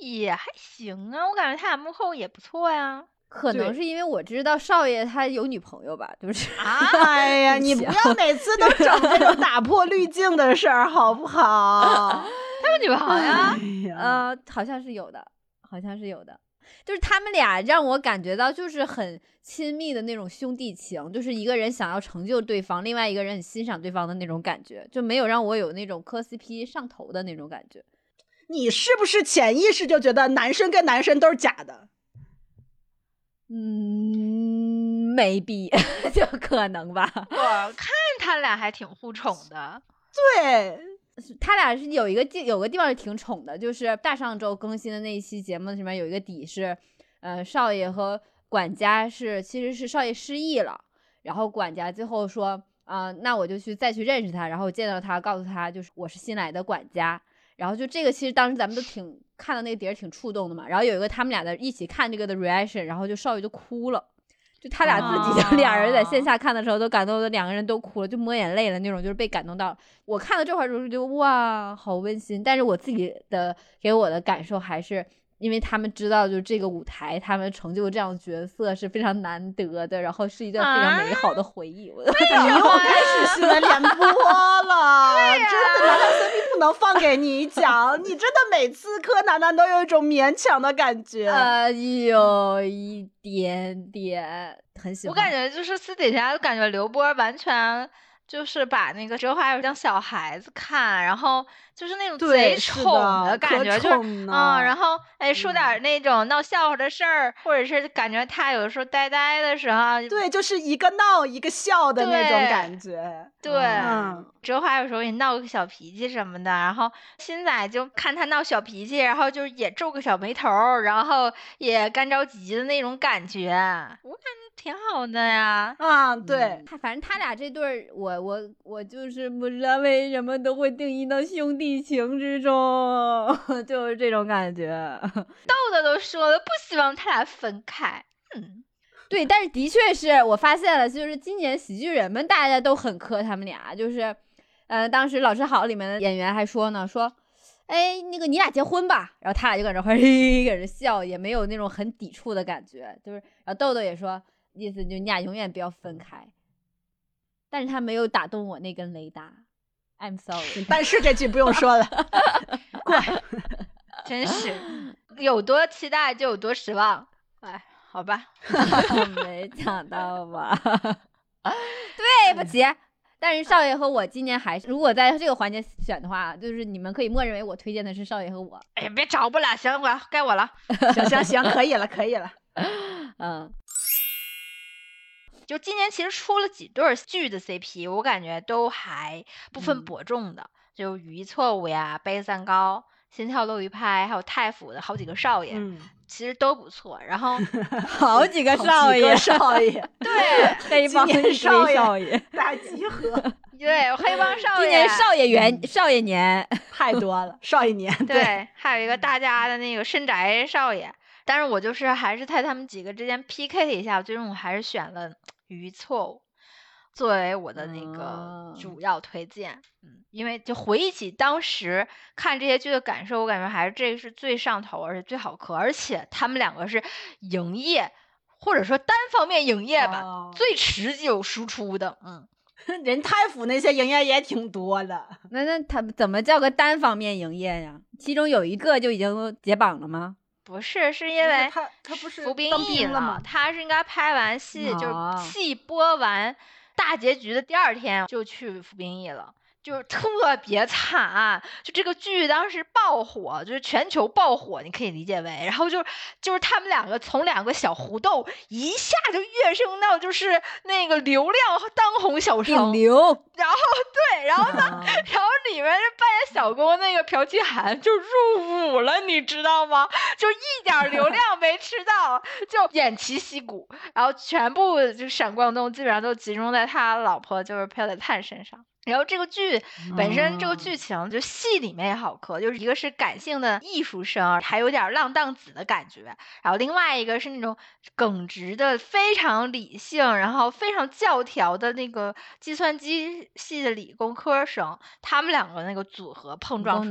也还行啊，我感觉他俩幕后也不错呀。可能是因为我知道少爷他有女朋友吧，就是啊，哎呀，你不要每次都 整这种打破滤镜的事儿，好不好？他有女朋友呀哎？呀，呃，好像是有的，好像是有的。就是他们俩让我感觉到就是很亲密的那种兄弟情，就是一个人想要成就对方，另外一个人很欣赏对方的那种感觉，就没有让我有那种磕 CP 上头的那种感觉。你是不是潜意识就觉得男生跟男生都是假的？嗯，maybe 就可能吧。我看他俩还挺互宠的。对，他俩是有一个地有个地方是挺宠的，就是大上周更新的那一期节目里面有一个底是，呃，少爷和管家是其实是少爷失忆了，然后管家最后说，啊、那我就去再去认识他，然后见到他，告诉他就是我是新来的管家，然后就这个其实当时咱们都挺看到那个碟儿挺触动的嘛，然后有一个他们俩的一起看这个的 reaction，然后就少爷就哭了。就他俩自己就俩人在线下看的时候都感动的两个人都哭了，就抹眼泪了那种，就是被感动到。我看到这块儿的时候就哇，好温馨。但是我自己的给我的感受还是，因为他们知道，就是这个舞台，他们成就这样角色是非常难得的，然后是一段非常美好的回忆。我你又开始新闻联播了，真的，难道 CP 不能放给你讲？你真的每次柯南南都有一种勉强的感觉。呃，有一点点很喜欢。我感觉就是私底下，就感觉刘波完全就是把那个折华当小孩子看，然后就是那种贼宠的感觉，就是宠啊、然后哎说点那种闹笑话的事儿，或者是感觉他有的时候呆呆的时候，对，就是一个闹一个笑的那种感觉。对，嗯哲华有时候也闹个小脾气什么的，然后新仔就看他闹小脾气，然后就是也皱个小眉头，然后也干着急的那种感觉，我感觉挺好的呀。啊，对，他反正他俩这对儿，我我我就是不知道为什么都会定义到兄弟情之中，就是这种感觉。豆豆都说了，不希望他俩分开。嗯，对，但是的确是我发现了，就是今年喜剧人们大家都很磕他们俩，就是，呃，当时《老师好》里面的演员还说呢，说，哎，那个你俩结婚吧，然后他俩就搁这 嘿嘿搁这笑，也没有那种很抵触的感觉，就是，然后豆豆也说，意思就你俩永远不要分开，但是他没有打动我那根雷达，I'm sorry。但是这句不用说了，真是有多期待就有多失望。哎，好吧，没想到吧？对不起，但是少爷和我今年还是，如果在这个环节选的话，就是你们可以默认为我推荐的是少爷和我。哎呀，别找不了，行，我该我了。行行行，可以了，可以了。嗯，就今年其实出了几对剧的 CP，我感觉都还不分嗯。伯仲的，就语义错误呀、杯子蛋糕、心跳漏鱼拍，还有太府的好几个少爷，嗯，其实都不错。然后 好几个少爷，少爷，对黑帮少爷，大集合。对，黑帮少爷，今年少爷元少爷年，太多了，少爷年，对，还有一个大家的那个深宅少爷。但是我就是还是在他们几个之间 PK 了一下，最终我还是选了语义错误作为我的那个哦主要推荐。嗯，因为就回忆起当时看这些剧的感受，我感觉还是这个是最上头，而且最好磕，而且他们两个是营业或者说单方面营业吧，哦最持久输出的。嗯，人太府那些营业也挺多的，那那他怎么叫个单方面营业呀？其中有一个就已经解绑了吗？不是，是因因为他他不是服兵役了吗？他是应该拍完戏，哦就是戏播完大结局的第二天就去服兵役了。就是特别惨，就这个剧当时爆火，就是全球爆火，你可以理解为，然后就就是他们两个从两个小胡豆一下就跃升到就是那个流量当红小顶生，流，然后对，然后呢，啊然后里面是扮演小公那个朴奇涵就入伍了，你知道吗？就一点流量没吃到，就偃旗息鼓，然后全部就闪光灯基本上都集中在他老婆就是朴宰灿身上。然后这个剧本身这个哦剧情就戏里面也好磕，就是一个是感性的艺术生，还有点儿浪荡子的感觉，然后另外一个是那种耿直的、非常理性，然后非常教条的那个计算机系的理工科生，他们两个那个组合碰撞出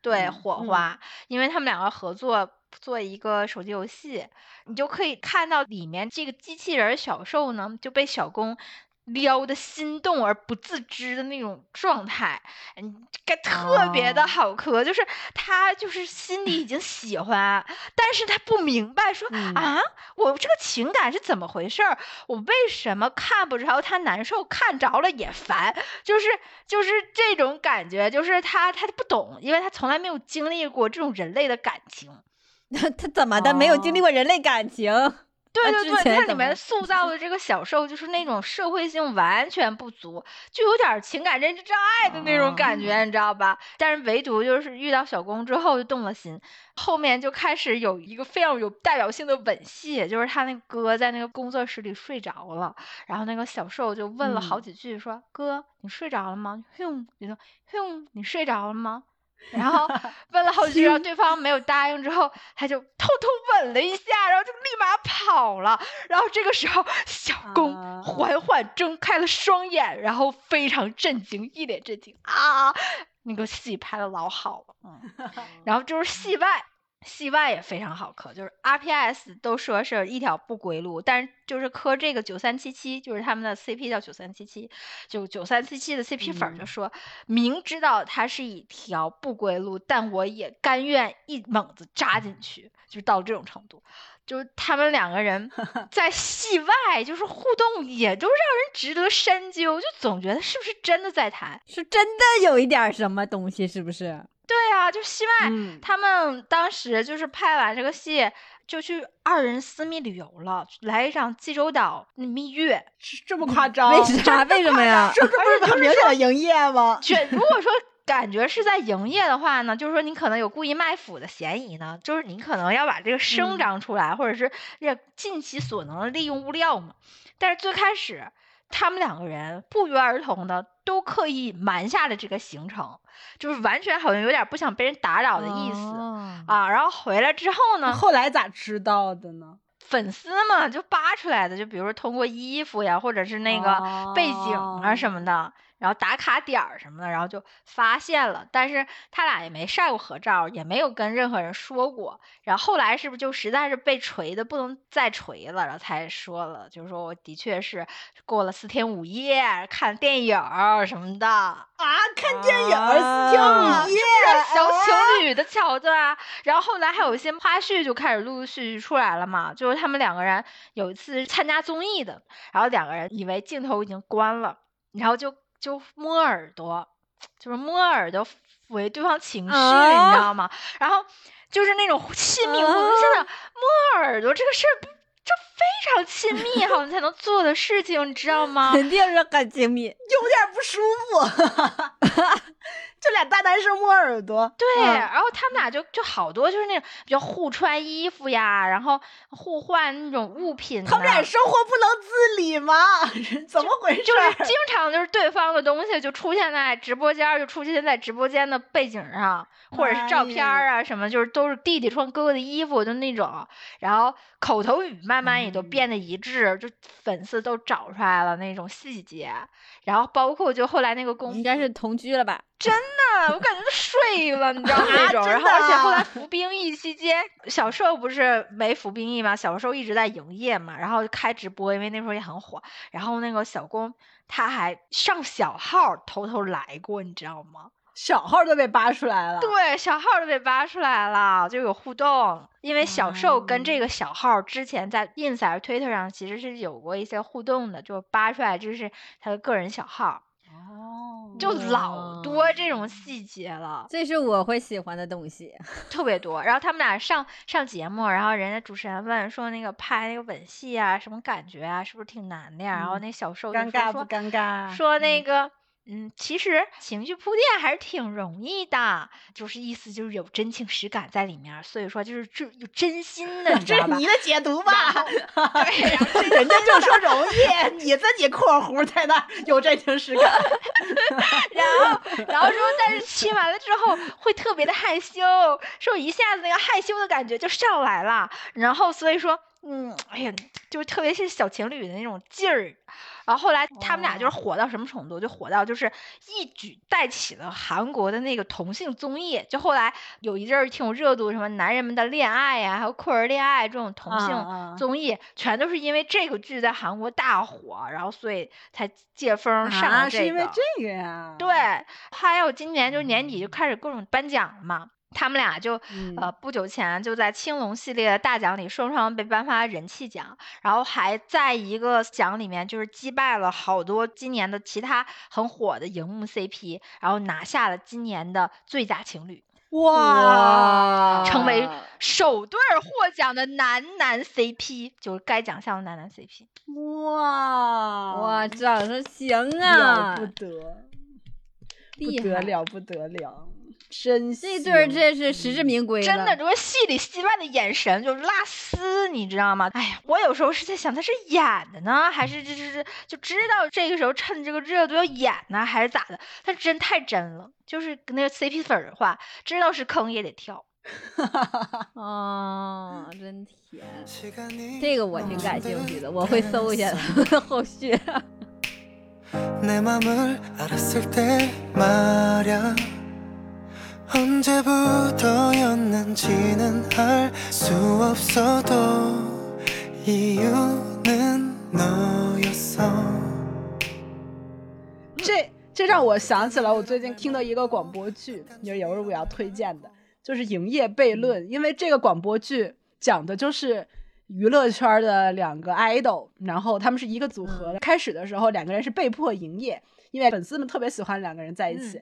对嗯火嗯花，因为他们两个合作。做一个手机游戏，你就可以看到里面这个机器人小兽呢就被小公。撩的心动而不自知的那种状态，嗯，该特别的好磕，就是他就是心里已经喜欢，但是他不明白说啊，我这个情感是怎么回事儿？我为什么看不着他难受，看着了也烦？就是就是这种感觉，就是他他不懂，因为他从来没有经历过这种人类的感情。他怎么的没有经历过人类感情？对对对，它里面塑造的这个小受就是那种社会性完全不足，就有点情感认知障碍的那种感觉，你知道吧？但是唯独就是遇到小公之后就动了心，后面就开始有一个非常有代表性的吻戏，就是他那个哥在那个工作室里睡着了，然后那个小受就问了好几句，说：“哥，你睡着了吗？”哼，你说：“哼，你睡着了吗？”然后 问了好几句，然后 对方没有答应，之后他就偷偷吻了一下，然后就立马跑了。然后这个时候，小公缓缓睁开了双眼，然后非常震惊，一脸震惊啊！那个戏拍的老好了，嗯。然后就是戏外。戏外也非常好磕，就是 RPS 都说是一条不归路，但是就是磕这个九三七七，就是他们的 CP 叫九三七七，就九三七七的 CP 粉就说明知道它是一条不归路，但我也甘愿一猛子扎进去，就到这种程度。就是他们两个人 在戏外就是互动，也都让人值得深究，就总觉得是不是真的在谈，是真的有一点什么东西，是不是？对啊，就戏外，他们当时就是拍完这个戏，就去二人私密旅游了，来一场济州岛蜜月，这么夸张？为啥？为什么呀？这这不是很明显的营业吗？如果说感觉是在营业的话呢，就是说你可能有故意卖腐的嫌疑呢，就是你可能要把这个声张出来，或者是要尽其所能的利用物料嘛。但是最开始。他们两个人不约而同的都刻意瞒下了这个行程，就是完全好像有点不想被人打扰的意思啊。然后回来之后呢？后来咋知道的呢？粉丝嘛，就扒出来的，就比如说通过衣服呀，或者是那个背景啊什么的。然后打卡点儿什么的，然后就发现了，但是他俩也没晒过合照，也没有跟任何人说过。然后后来是不是就实在是被锤的不能再锤了，然后才说了，就是说我的确是过了四天五夜看电影什么的啊，看电影四天五夜小情侣的桥段。然后后来还有一些花絮就开始陆陆续续出来了嘛，就是他们两个人有一次参加综艺的，然后两个人以为镜头已经关了，然后就。就摸耳朵，就是摸耳朵抚慰对方情绪，你知道吗？然后就是那种亲密，我就想想摸耳朵这个事儿，这非常亲密好像才能做的事情，你知道吗？肯定是很亲密，有点不舒服。就俩大男生摸耳朵，对，然后他们俩就就好多就是那种比较互穿衣服呀，然后互换那种物品。他们俩生活不能自理吗？怎么回事？就是经常就是对方的东西就出现在直播间，就出现在直播间的背景上，或者是照片啊什么，就是都是弟弟穿哥哥的衣服就那种。然后口头语慢慢也都变得一致，就粉丝都找出来了那种细节。然后包括就后来那个公，应该是同居了吧？真的，我感觉都睡了，你知道那种。然后而且后来服兵役期间，小受不是没服兵役吗？小受一直在营业嘛，然后开直播，因为那时候也很火。然后那个小公他还上小号偷偷来过，你知道吗？小号都被扒出来了。对，小号都被扒出来了，就有互动。因为小受跟这个小号之前在 ins 还是 twitter 上其实是有过一些互动的，就扒出来这是他的个人小号。哦，就老多这种细节了，这是我会喜欢的东西，特别多。然后他们俩上上节目，然后人家主持人问说那个拍那个吻戏啊，什么感觉啊，是不是挺难的呀？然后那小受尴尬不尴尬？说那个。嗯，其实情绪铺垫还是挺容易的，就是意思就是有真情实感在里面，所以说就是这有真心的，这是你的解读吧？对，人家就说容易，你自己括弧在那有真情实感，然后然后说，但是亲完了之后会特别的害羞，说一下子那个害羞的感觉就上来了，然后所以说。嗯，哎呀，就是特别是小情侣的那种劲儿，然后后来他们俩就是火到什么程度，就火到就是一举带起了韩国的那个同性综艺。就后来有一阵儿挺有热度，什么男人们的恋爱呀，还有酷儿恋爱这种同性综艺，全都是因为这个剧在韩国大火，然后所以才借风上了这个。是因为这个呀？对，还有今年就年底就开始各种颁奖了嘛。他们俩就呃不久前就在青龙系列大奖里双双被颁发人气奖，然后还在一个奖里面就是击败了好多今年的其他很火的荧幕 CP，然后拿下了今年的最佳情侣，哇，成为。首对获奖的男男 CP，就是该奖项的男男 CP，哇哇，长得行啊，了不得，不得了不得了。真这对儿真是实至名归，真的，就是戏里戏外的眼神就是拉丝，你知道吗？哎呀，我有时候是在想，他是演的呢，还是就是就知道这个时候趁这个热度要演呢，还是咋的？他真太真了，就是跟那个 CP 粉的话，知道是坑也得跳。啊，真甜！这个我挺感兴趣的，我会搜一下 后续。 언제부터였는지는알수없어도이유는这这让我想起了我最近听的一个广播剧，也有我要推荐的，就是《营业悖论》。因为这个广播剧讲的就是娱乐圈的两个 idol，然后他们是一个组合的。开始的时候，两个人是被迫营业，因为粉丝们特别喜欢两个人在一起。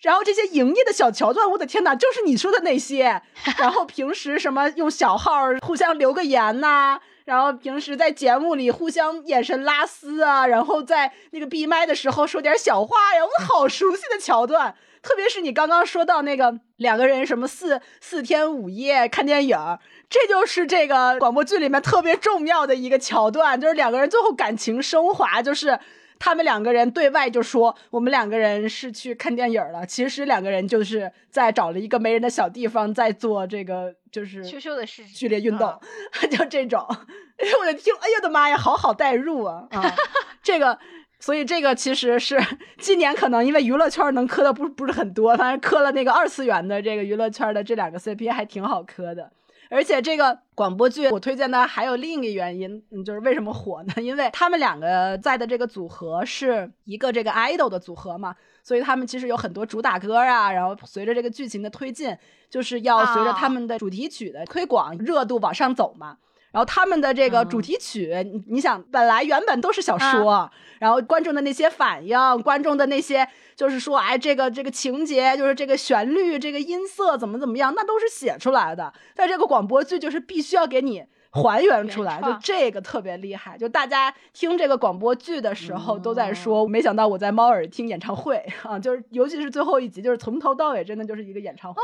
然后这些营业的小桥段，我的天哪，就是你说的那些。然后平时什么用小号互相留个言呐，然后平时在节目里互相眼神拉丝啊，然后在那个闭麦的时候说点小话呀，我好熟悉的桥段。特别是你刚刚说到那个两个人什么四四天五夜看电影，这就是这个广播剧里面特别重要的一个桥段，就是两个人最后感情升华，就是。他们两个人对外就说我们两个人是去看电影了，其实两个人就是在找了一个没人的小地方，在做这个就是羞羞的事剧烈运动，就这种。哎呦我的天，哎呦我的妈呀，好好代入啊啊！这个，所以这个其实是今年可能因为娱乐圈能磕的不不是很多，反正磕了那个二次元的这个娱乐圈的这两个 CP 还挺好磕的。而且这个广播剧我推荐的还有另一个原因，嗯，就是为什么火呢？因为他们两个在的这个组合是一个这个 idol 的组合嘛，所以他们其实有很多主打歌啊，然后随着这个剧情的推进，就是要随着他们的主题曲的推广热度往上走嘛。然后他们的这个主题曲，你你想，本来原本都是小说，然后观众的那些反应，观众的那些就是说，哎，这个这个情节，就是这个旋律，这个音色怎么怎么样，那都是写出来的。在这个广播剧就是必须要给你还原出来，就这个特别厉害。就大家听这个广播剧的时候都在说，没想到我在猫耳听演唱会 啊，就是尤其是最后一集，就是从头到尾真的就是一个演唱会，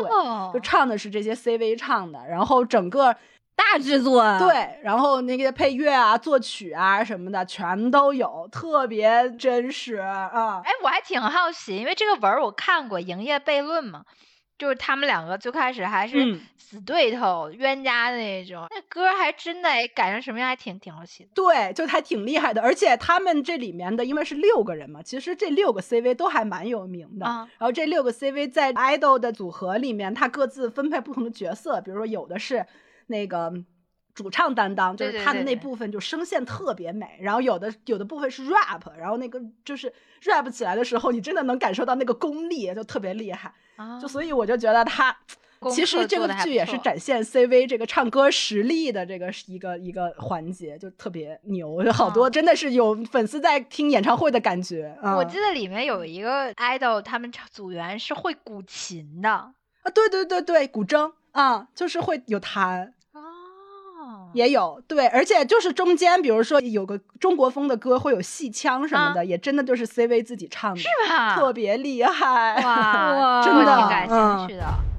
就唱的是这些 CV 唱的，然后整个。大制作啊对，然后那个配乐啊、作曲啊什么的全都有，特别真实啊！哎，我还挺好奇，因为这个文儿我看过《营业悖论》嘛，就是他们两个最开始还是死对头、冤家的那种，那歌还真的改成什么样，还挺挺好奇的。对，就还挺厉害的，而且他们这里面的因为是六个人嘛，其实这六个 CV 都还蛮有名的。然后这六个 CV 在 idol 的组合里面，他各自分配不同的角色，比如说有的是。那个主唱担当就是他的那部分，就声线特别美。然后有的有的部分是 rap，然后那个就是 rap 起来的时候，你真的能感受到那个功力，就特别厉害。就所以我就觉得他其实这个剧也是展现 CV 这个唱歌实力的这个一个一个环节，就特别牛。就好多真的是有粉丝在听演唱会的感觉。我记得里面有一个 idol，他们组员是会古琴的啊，对对对对，古筝啊，就是会有弹。也有对，而且就是中间，比如说有个中国风的歌，会有戏腔什么的，也真的就是 CV 自己唱的，是吧？特别厉害哇，真的挺感兴趣的。杀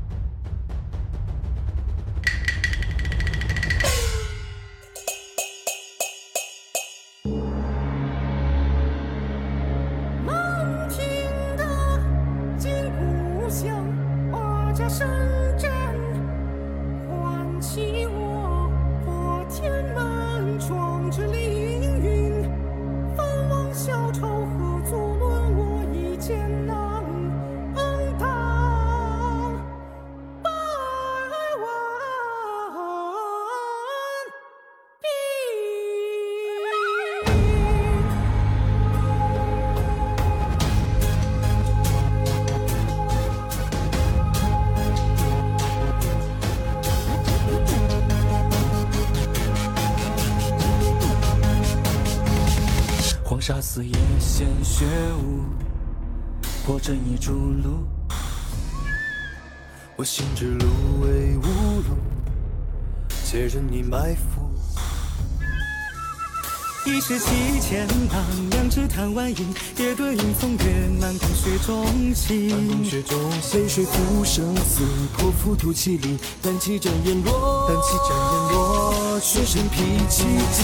一世七千浪，两只贪玩鹰，叠对云从月，满宫雪中行。满血中泪水浮生死，破浮屠气里，胆气斩阎罗，胆气斩阎罗，血神披奇迹。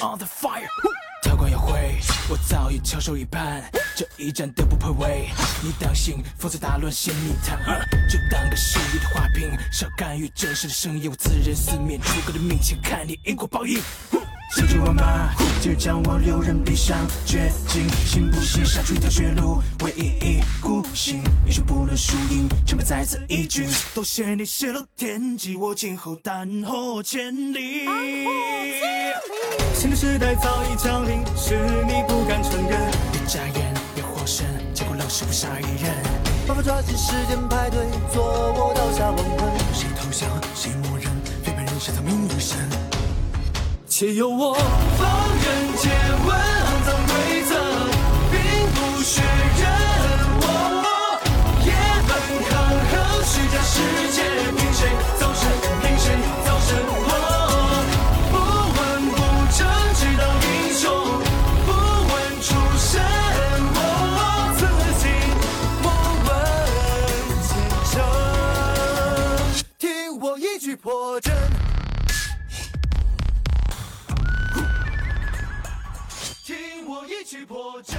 On the fire，韬光养晦，我早已翘首以盼，这一战都不配位，你当心，否则打乱陷泥潭。就当个失意的花瓶，少干预真实的声音，我自认四面楚歌的面前，看你因果报应。千军万马，今日将我六人逼上绝境，心不息，杀出一条血路，唯一一孤行。英雄不论输赢，全部在此一举。多谢你泄露天机，我今后胆火千里。新的时代早已降临，是你不敢承认。一眨眼，结果冷血不杀一人。仿佛抓紧时间排队，做我刀下亡魂。谁投降，谁默认，非凡人生的命运神。且由我放任借问肮脏规则，并不血刃。我也很抗衡虚假世界，破阵。听我一曲破阵。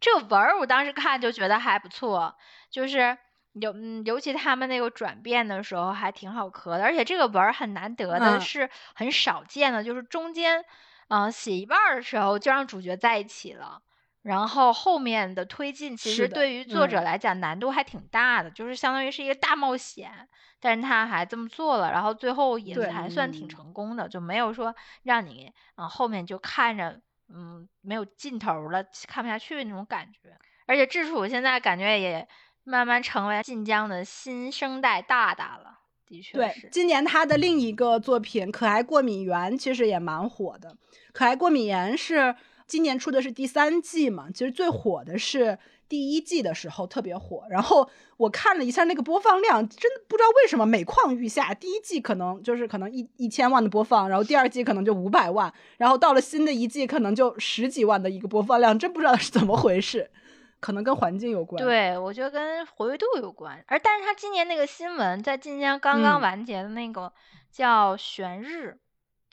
这个文儿我当时看就觉得还不错，就是尤嗯，尤其他们那个转变的时候还挺好磕的，而且这个文儿很难得的嗯是很少见的，就是中间嗯、呃写一半儿的时候就让主角在一起了。然后后面的推进，其实对于作者嗯来讲难度还挺大的，就是相当于是一个大冒险，但是他还这么做了，然后最后也还算挺嗯成功的，就没有说让你嗯、后面就看着嗯没有尽头了，看不下去那种感觉。而且智楚现在感觉也慢慢成为晋江的新生代大大了，的确对是，。今年他的另一个作品《可爱过敏源》其实也蛮火的，《可爱过敏源》是今年出的是第三季嘛，其实最火的是第一季的时候特别火，然后我看了一下那个播放量，真的不知道为什么每况愈下。第一季可能就是可能一一千万的播放，然后第二季可能就五百万，然后到了新的一季可能就十几万的一个播放量，真不知道是怎么回事，可能跟环境有关。，对，我觉得跟活跃度有关。而但是他今年那个新闻在晋江刚刚嗯完结的那个叫《悬日》，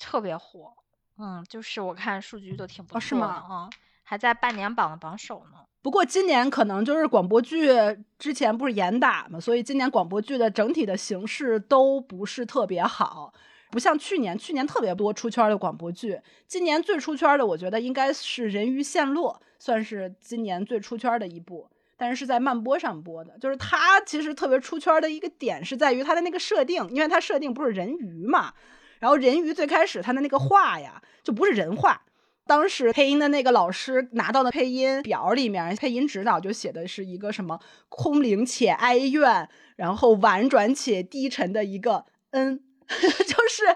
特别火。嗯，就是我看数据都挺不哦是错的吗啊、还在半年榜的榜首呢。不过今年可能就是广播剧之前不是严打嘛，所以今年广播剧的整体的形式都不是特别好，不像去年，去年特别多出圈的广播剧。今年最出圈的，我觉得应该是《人鱼陷落》，算是今年最出圈的一部。但是是在慢播上播的，就是它其实特别出圈的一个点是在于它的那个设定，因为它设定不是人鱼嘛，然后人鱼最开始他的那个话呀就不是人话，当时配音的那个老师拿到的配音表里面，配音指导就写的是一个什么空灵且哀怨，然后婉转且低沉的一个嗯，就是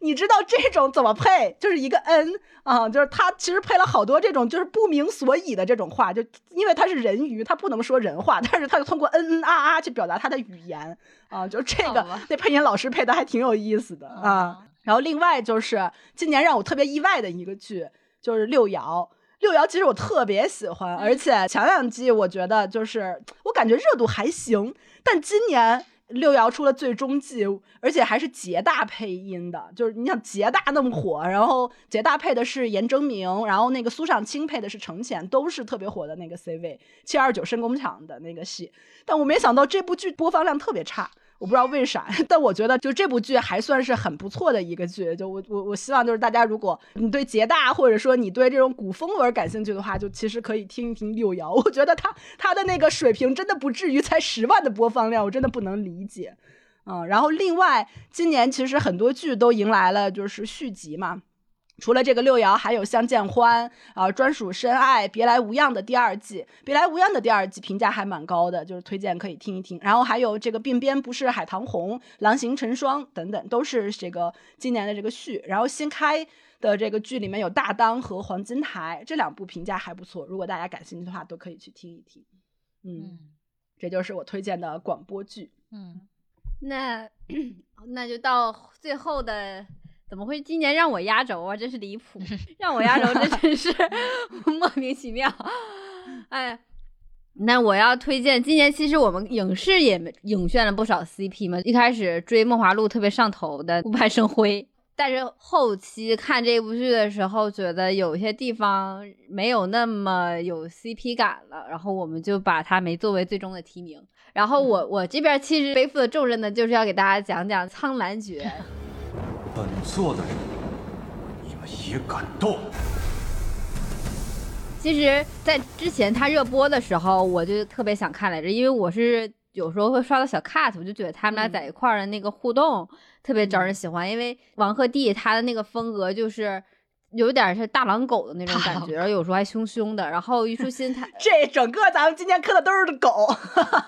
你知道这种怎么配，就是一个嗯啊，就是他其实配了好多这种就是不明所以的这种话，就因为他是人鱼，他不能说人话，但是他就通过嗯嗯啊啊去表达他的语言啊，就这个那配音老师配的还挺有意思的啊。然后另外就是今年让我特别意外的一个剧，就是六爻。六爻其实我特别喜欢，而且前两季我觉得就是我感觉热度还行，但今年六爻出了最终季，而且还是杰大配音的，就是你想杰大那么火，然后杰大配的是严征明，然后那个苏尚卿配的是程潜，都是特别火的那个 C 位七二九深工厂的那个戏，但我没想到这部剧播放量特别差。我不知道为啥，但我觉得就这部剧还算是很不错的一个剧。就我我我希望就是大家，如果你对捷大或者说你对这种古风文感兴趣的话，就其实可以听一听六爻。我觉得他他的那个水平真的不至于才十万的播放量，我真的不能理解。嗯，然后另外今年其实很多剧都迎来了就是续集嘛。除了这个六爻，还有相见欢啊、专属深爱、别来无恙的第二季，别来无恙的第二季评价还蛮高的，就是推荐可以听一听。然后还有这个鬓边不是海棠红、郎行成双等等，都是这个今年的这个续。然后新开的这个剧里面有大当和黄金台这两部评价还不错，如果大家感兴趣的话，都可以去听一听。嗯，嗯这就是我推荐的广播剧。嗯，那 那就到最后的，怎么会今年让我压轴啊？真是离谱，让我压轴，这真是 莫名其妙。哎，那我要推荐，今年其实我们影视也影炫了不少 CP 嘛。一开始追《梦华录》特别上头的顾盼生辉，但是后期看这部剧的时候，觉得有些地方没有那么有 CP 感了，然后我们就把它没作为最终的提名。然后我我这边其实背负的重任呢，就是要给大家讲讲《苍兰诀》。本座的人，你们也敢动？其实，在之前他热播的时候，我就特别想看来着，因为我是有时候会刷到小 cut，我就觉得他们俩在一块儿的那个互动特别招人喜欢。因为王鹤棣他的那个风格就是有点是大狼狗的那种感觉，然后有时候还凶凶的。然后虞书欣他 这整个咱们今天磕的都是狗，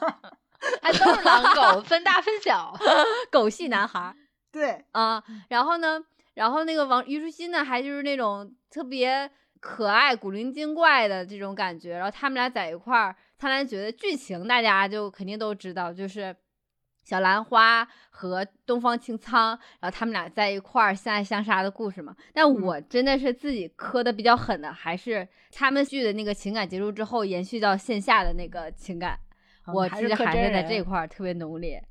还都是狼狗，分大分小。狗系男孩儿对，啊，然后呢，然后那个王虞书欣呢，还就是那种特别可爱、古灵精怪的这种感觉。然后他们俩在一块儿，苍兰诀的剧情大家就肯定都知道，就是小兰花和东方青苍，然后他们俩在一块儿相爱相杀的故事嘛。但我真的是自己磕的比较狠的，还是他们剧的那个情感结束之后延续到线下的那个情感，我其实还是在这块儿特别浓烈。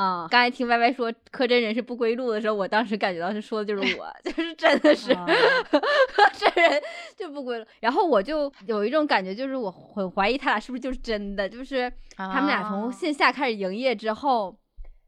啊、刚才听歪歪说柯真人是不归路的时候，我当时感觉到是说的就是我，就是真的是啊柯 真人就不归路。然后我就有一种感觉，就是我很怀疑他俩是不是就是真的，就是他们俩从啊线下开始营业之后，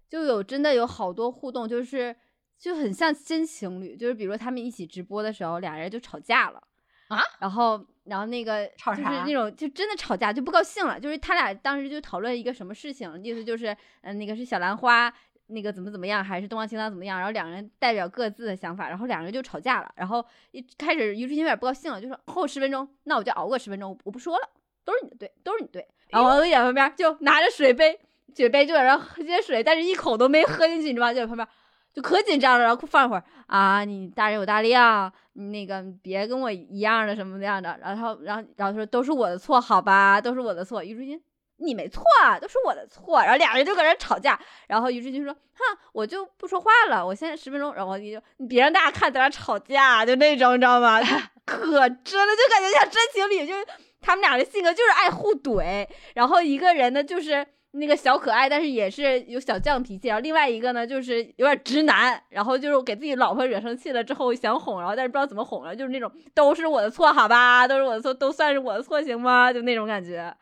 就有真的有好多互动，就是就很像真情侣，就是比如说他们一起直播的时候，俩人就吵架了。啊，然后然后那个就是那种就真的吵架就不高兴了，就是他俩当时就讨论一个什么事情，意思就是嗯、那个是小兰花。那个怎么怎么样，还是东方青苍怎么样？然后两个人代表各自的想法，然后两个人就吵架了。然后一开始虞书欣有点不高兴了，就说后十分钟，那我就熬过十分钟，我不说了，都是你的对，都是你对。然后王鹤棣在旁边就拿着水杯，水杯就在那喝些水，但是一口都没喝进去，你知道吗？就在旁边就可紧张了，然后放一会儿啊，你大人有大量，那个别跟我一样的什么那样的。然后然后然后说都是我的错，好吧，都是我的错。虞书欣。你没错，都是我的错。然后俩人就搁那吵架，然后虞书欣说：“哼，我就不说话了，我现在十分钟。”然后王鹤棣就：“你别让大家看咱俩吵架，就那种，你知道吗？就 可真了，就感觉像真情侣，就他们俩的性格就是爱互怼。然后一个人呢，就是那个小可爱，但是也是有小犟脾气。然后另外一个呢，就是有点直男，然后就是给自己老婆惹生气了之后想哄，然后但是不知道怎么哄了，就是那种都是我的错，好吧，都是我的错，都算是我的错，行吗？就那种感觉，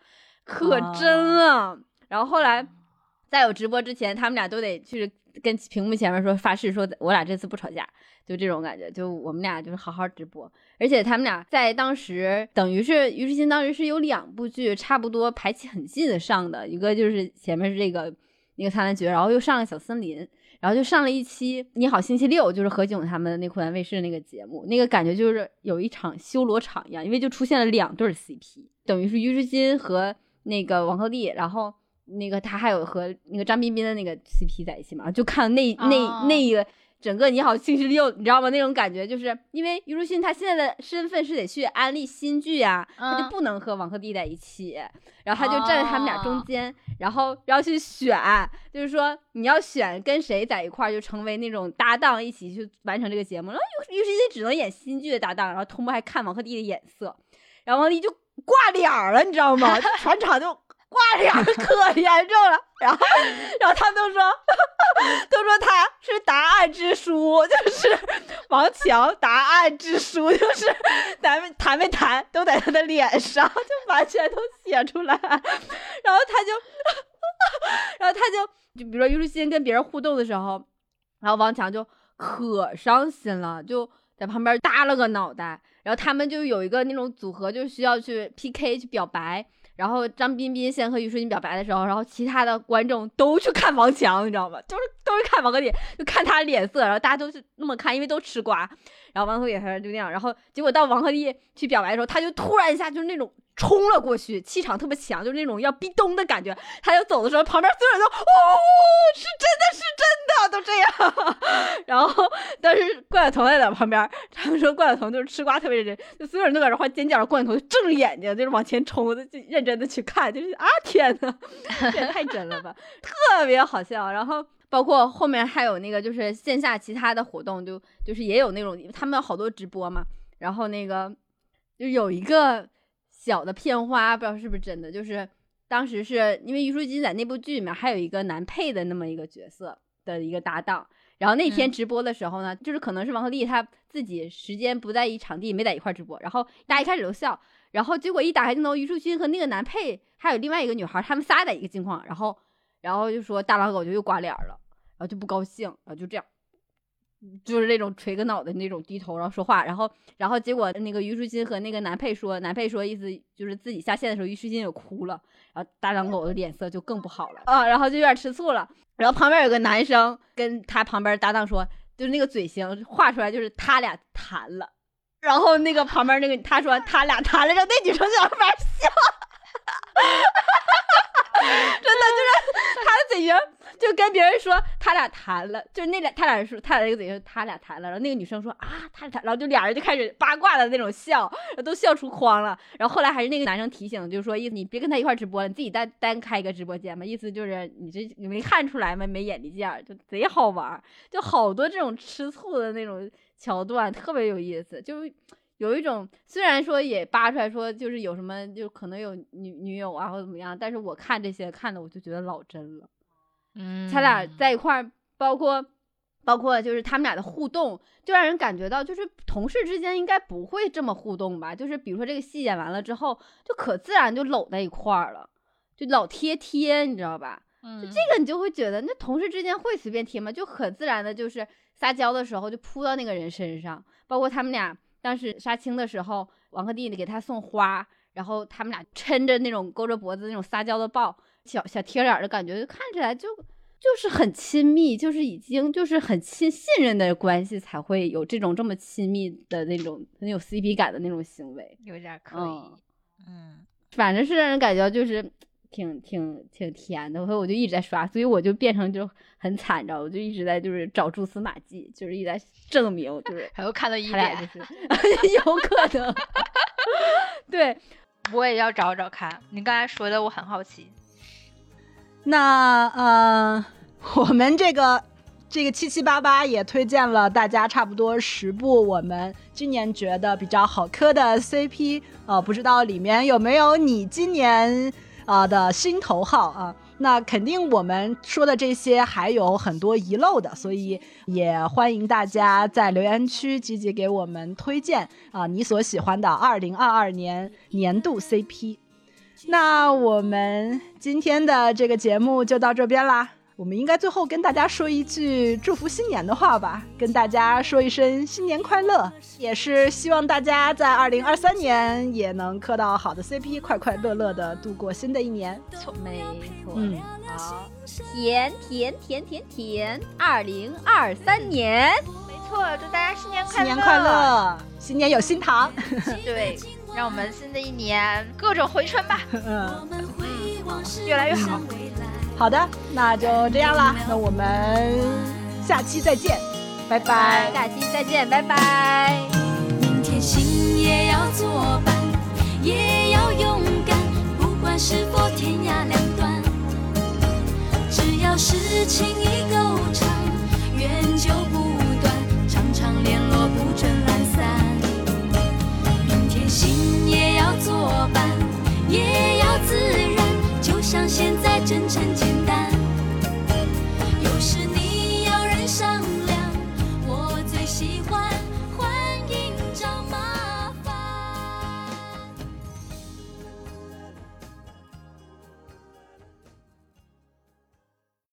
可真了。然后后来在有直播之前，他们俩都得去跟屏幕前面说发誓，说我俩这次不吵架，就这种感觉。就我们俩就是好好直播，而且他们俩在当时等于是虞书欣当时是有两部剧差不多排期很近的上的，一个就是前面是这个那个《苍兰诀》，然后又上了《小森林》。然后就上了一期《你好星期六》，就是何炅他们那湖南卫视那个节目，那个感觉就是有一场修罗场一样，因为就出现了两对 CP，等于是虞书欣和那个王鹤棣，然后那个他还有和那个张彬彬的那个 CP 在一起嘛，就看那那哦那个整个你好星期六，你知道吗？那种感觉就是因为虞书欣她现在的身份是得去安利新剧呀、她就嗯不能和王鹤棣在一起，然后他就站在他们俩中哦间，然后然后去选，就是说你要选跟谁在一块儿，就成为那种搭档，一起去完成这个节目。然后虞虞书欣只能演新剧的搭档，然后同步还看王鹤棣的眼色，然后王鹤棣就挂脸了，你知道吗？就 全场就挂脸，可严重了。然后 然后他们都说 都说他是答案之书，就是王强答案之书，就是咱们谈没谈都在他的脸上，就完全都写出来。然后他就，然后他就就比如说虞书欣跟别人互动的时候，然后王强就可伤心了，就在旁边耷了个脑袋。然后他们就有一个那种组合，就需要去 PK 去表白。然后张彬彬先和虞书欣表白的时候，然后其他的观众都去看王强，你知道吗？就是都是看王鹤棣，就看他脸色，然后大家都是那么看，因为都吃瓜。然后王鹤棣他就那样，然后结果到王鹤棣去表白的时候，他就突然一下就是那种冲了过去，气场特别强，就是那种要逼咚的感觉。他就走的时候，旁边所有人都哦，是真的是真的，都这样。然后但是关晓彤在在旁边，他们说关晓彤就是吃瓜特别认真，就所有人都在这换尖叫，关晓彤就睁着眼睛就是往前冲，就认真的去看，就是啊天呐，这 也太真了吧，特别好笑。然后。包括后面还有那个，就是线下其他的活动，就就是也有那种，他们好多直播嘛。然后那个就有一个小的片花，不知道是不是真的，就是当时是因为虞书欣在那部剧里面还有一个男配的那么一个角色的一个搭档。然后那天直播的时候呢，就是可能是王鹤棣他自己时间不在一场地，没在一块直播。然后大家一开始都笑，然后结果一打开镜头，虞书欣和那个男配还有另外一个女孩，他们仨在一个镜框，然后。然后就说大狼狗就又刮脸了，然后就不高兴，然后就这样，就是那种垂个脑袋那种低头然后说话，然后然后结果那个虞书欣和那个男配说，男配说意思就是自己下线的时候虞书欣也哭了，然后大狼狗的脸色就更不好了啊，然后就有点吃醋了，然后旁边有个男生跟他旁边搭档说，就是那个嘴型画出来就是他俩谈了，然后那个旁边那个他说他俩谈了，然后那女生在那边笑。真的就是他的嘴型，就跟别人说他俩谈了，就是那俩他俩说他俩那个嘴型，他俩谈了。然后那个女生说啊，他俩，然后就俩人就开始八卦的那种笑，都笑出框了。然后后来还是那个男生提醒，就是说意思你别跟他一块直播，你自己单单开一个直播间嘛。意思就是你这你没看出来吗？没眼力见儿，就贼好玩，就好多这种吃醋的那种桥段，特别有意思，就。有一种，虽然说也扒出来说，就是有什么，就可能有女女友啊，或者怎么样，但是我看这些看的，我就觉得老真了。嗯，他俩在一块儿，包括包括就是他们俩的互动，就让人感觉到，就是同事之间应该不会这么互动吧？就是比如说这个戏演完了之后，就可自然就搂在一块儿了，就老贴贴，你知道吧？嗯，就这个你就会觉得，那同事之间会随便贴吗？就很自然的，就是撒娇的时候就扑到那个人身上，包括他们俩。当时杀青的时候，王鹤棣给他送花，然后他们俩抻着那种勾着脖子那种撒娇的抱，小小贴脸的感觉，就看起来就就是很亲密，就是已经就是很亲信任的关系才会有这种这么亲密的那种很有 CP 感的那种行为，有点可以，嗯，反正是让人感觉就是。挺挺挺甜的，所以我就一直在刷，所以我就变成就很惨，着，我就一直在就是找蛛丝马迹，就是一直在证明，就是 还有看到一点，就是 有可能，对，我也要找找看。你刚才说的，我很好奇。那呃，我们这个这个七七八八也推荐了大家差不多十部我们今年觉得比较好磕的 CP，呃，不知道里面有没有你今年。啊的心头好啊，那肯定我们说的这些还有很多遗漏的，所以也欢迎大家在留言区积极给我们推荐啊你所喜欢的二零二二年年度 CP。那我们今天的这个节目就到这边啦。我们应该最后跟大家说一句祝福新年的话吧，跟大家说一声新年快乐，也是希望大家在二零二三年也能磕到好的 CP，快快乐乐的度过新的一年。错，没错，嗯，好，甜甜甜甜甜，二零二三年，没错，祝大家新年快乐，新年快乐，新年有新糖，对，让我们新的一年各种回春吧，嗯，越来越好。好的，那就这样啦，那我们下期再见，拜拜。下期再见，拜拜。明天心也要作伴，也要勇敢，不管是否天涯两端，只要是情谊够长，缘就不断，常常联络不准懒散。明天心也要作伴，也要自然，就像现在真诚见。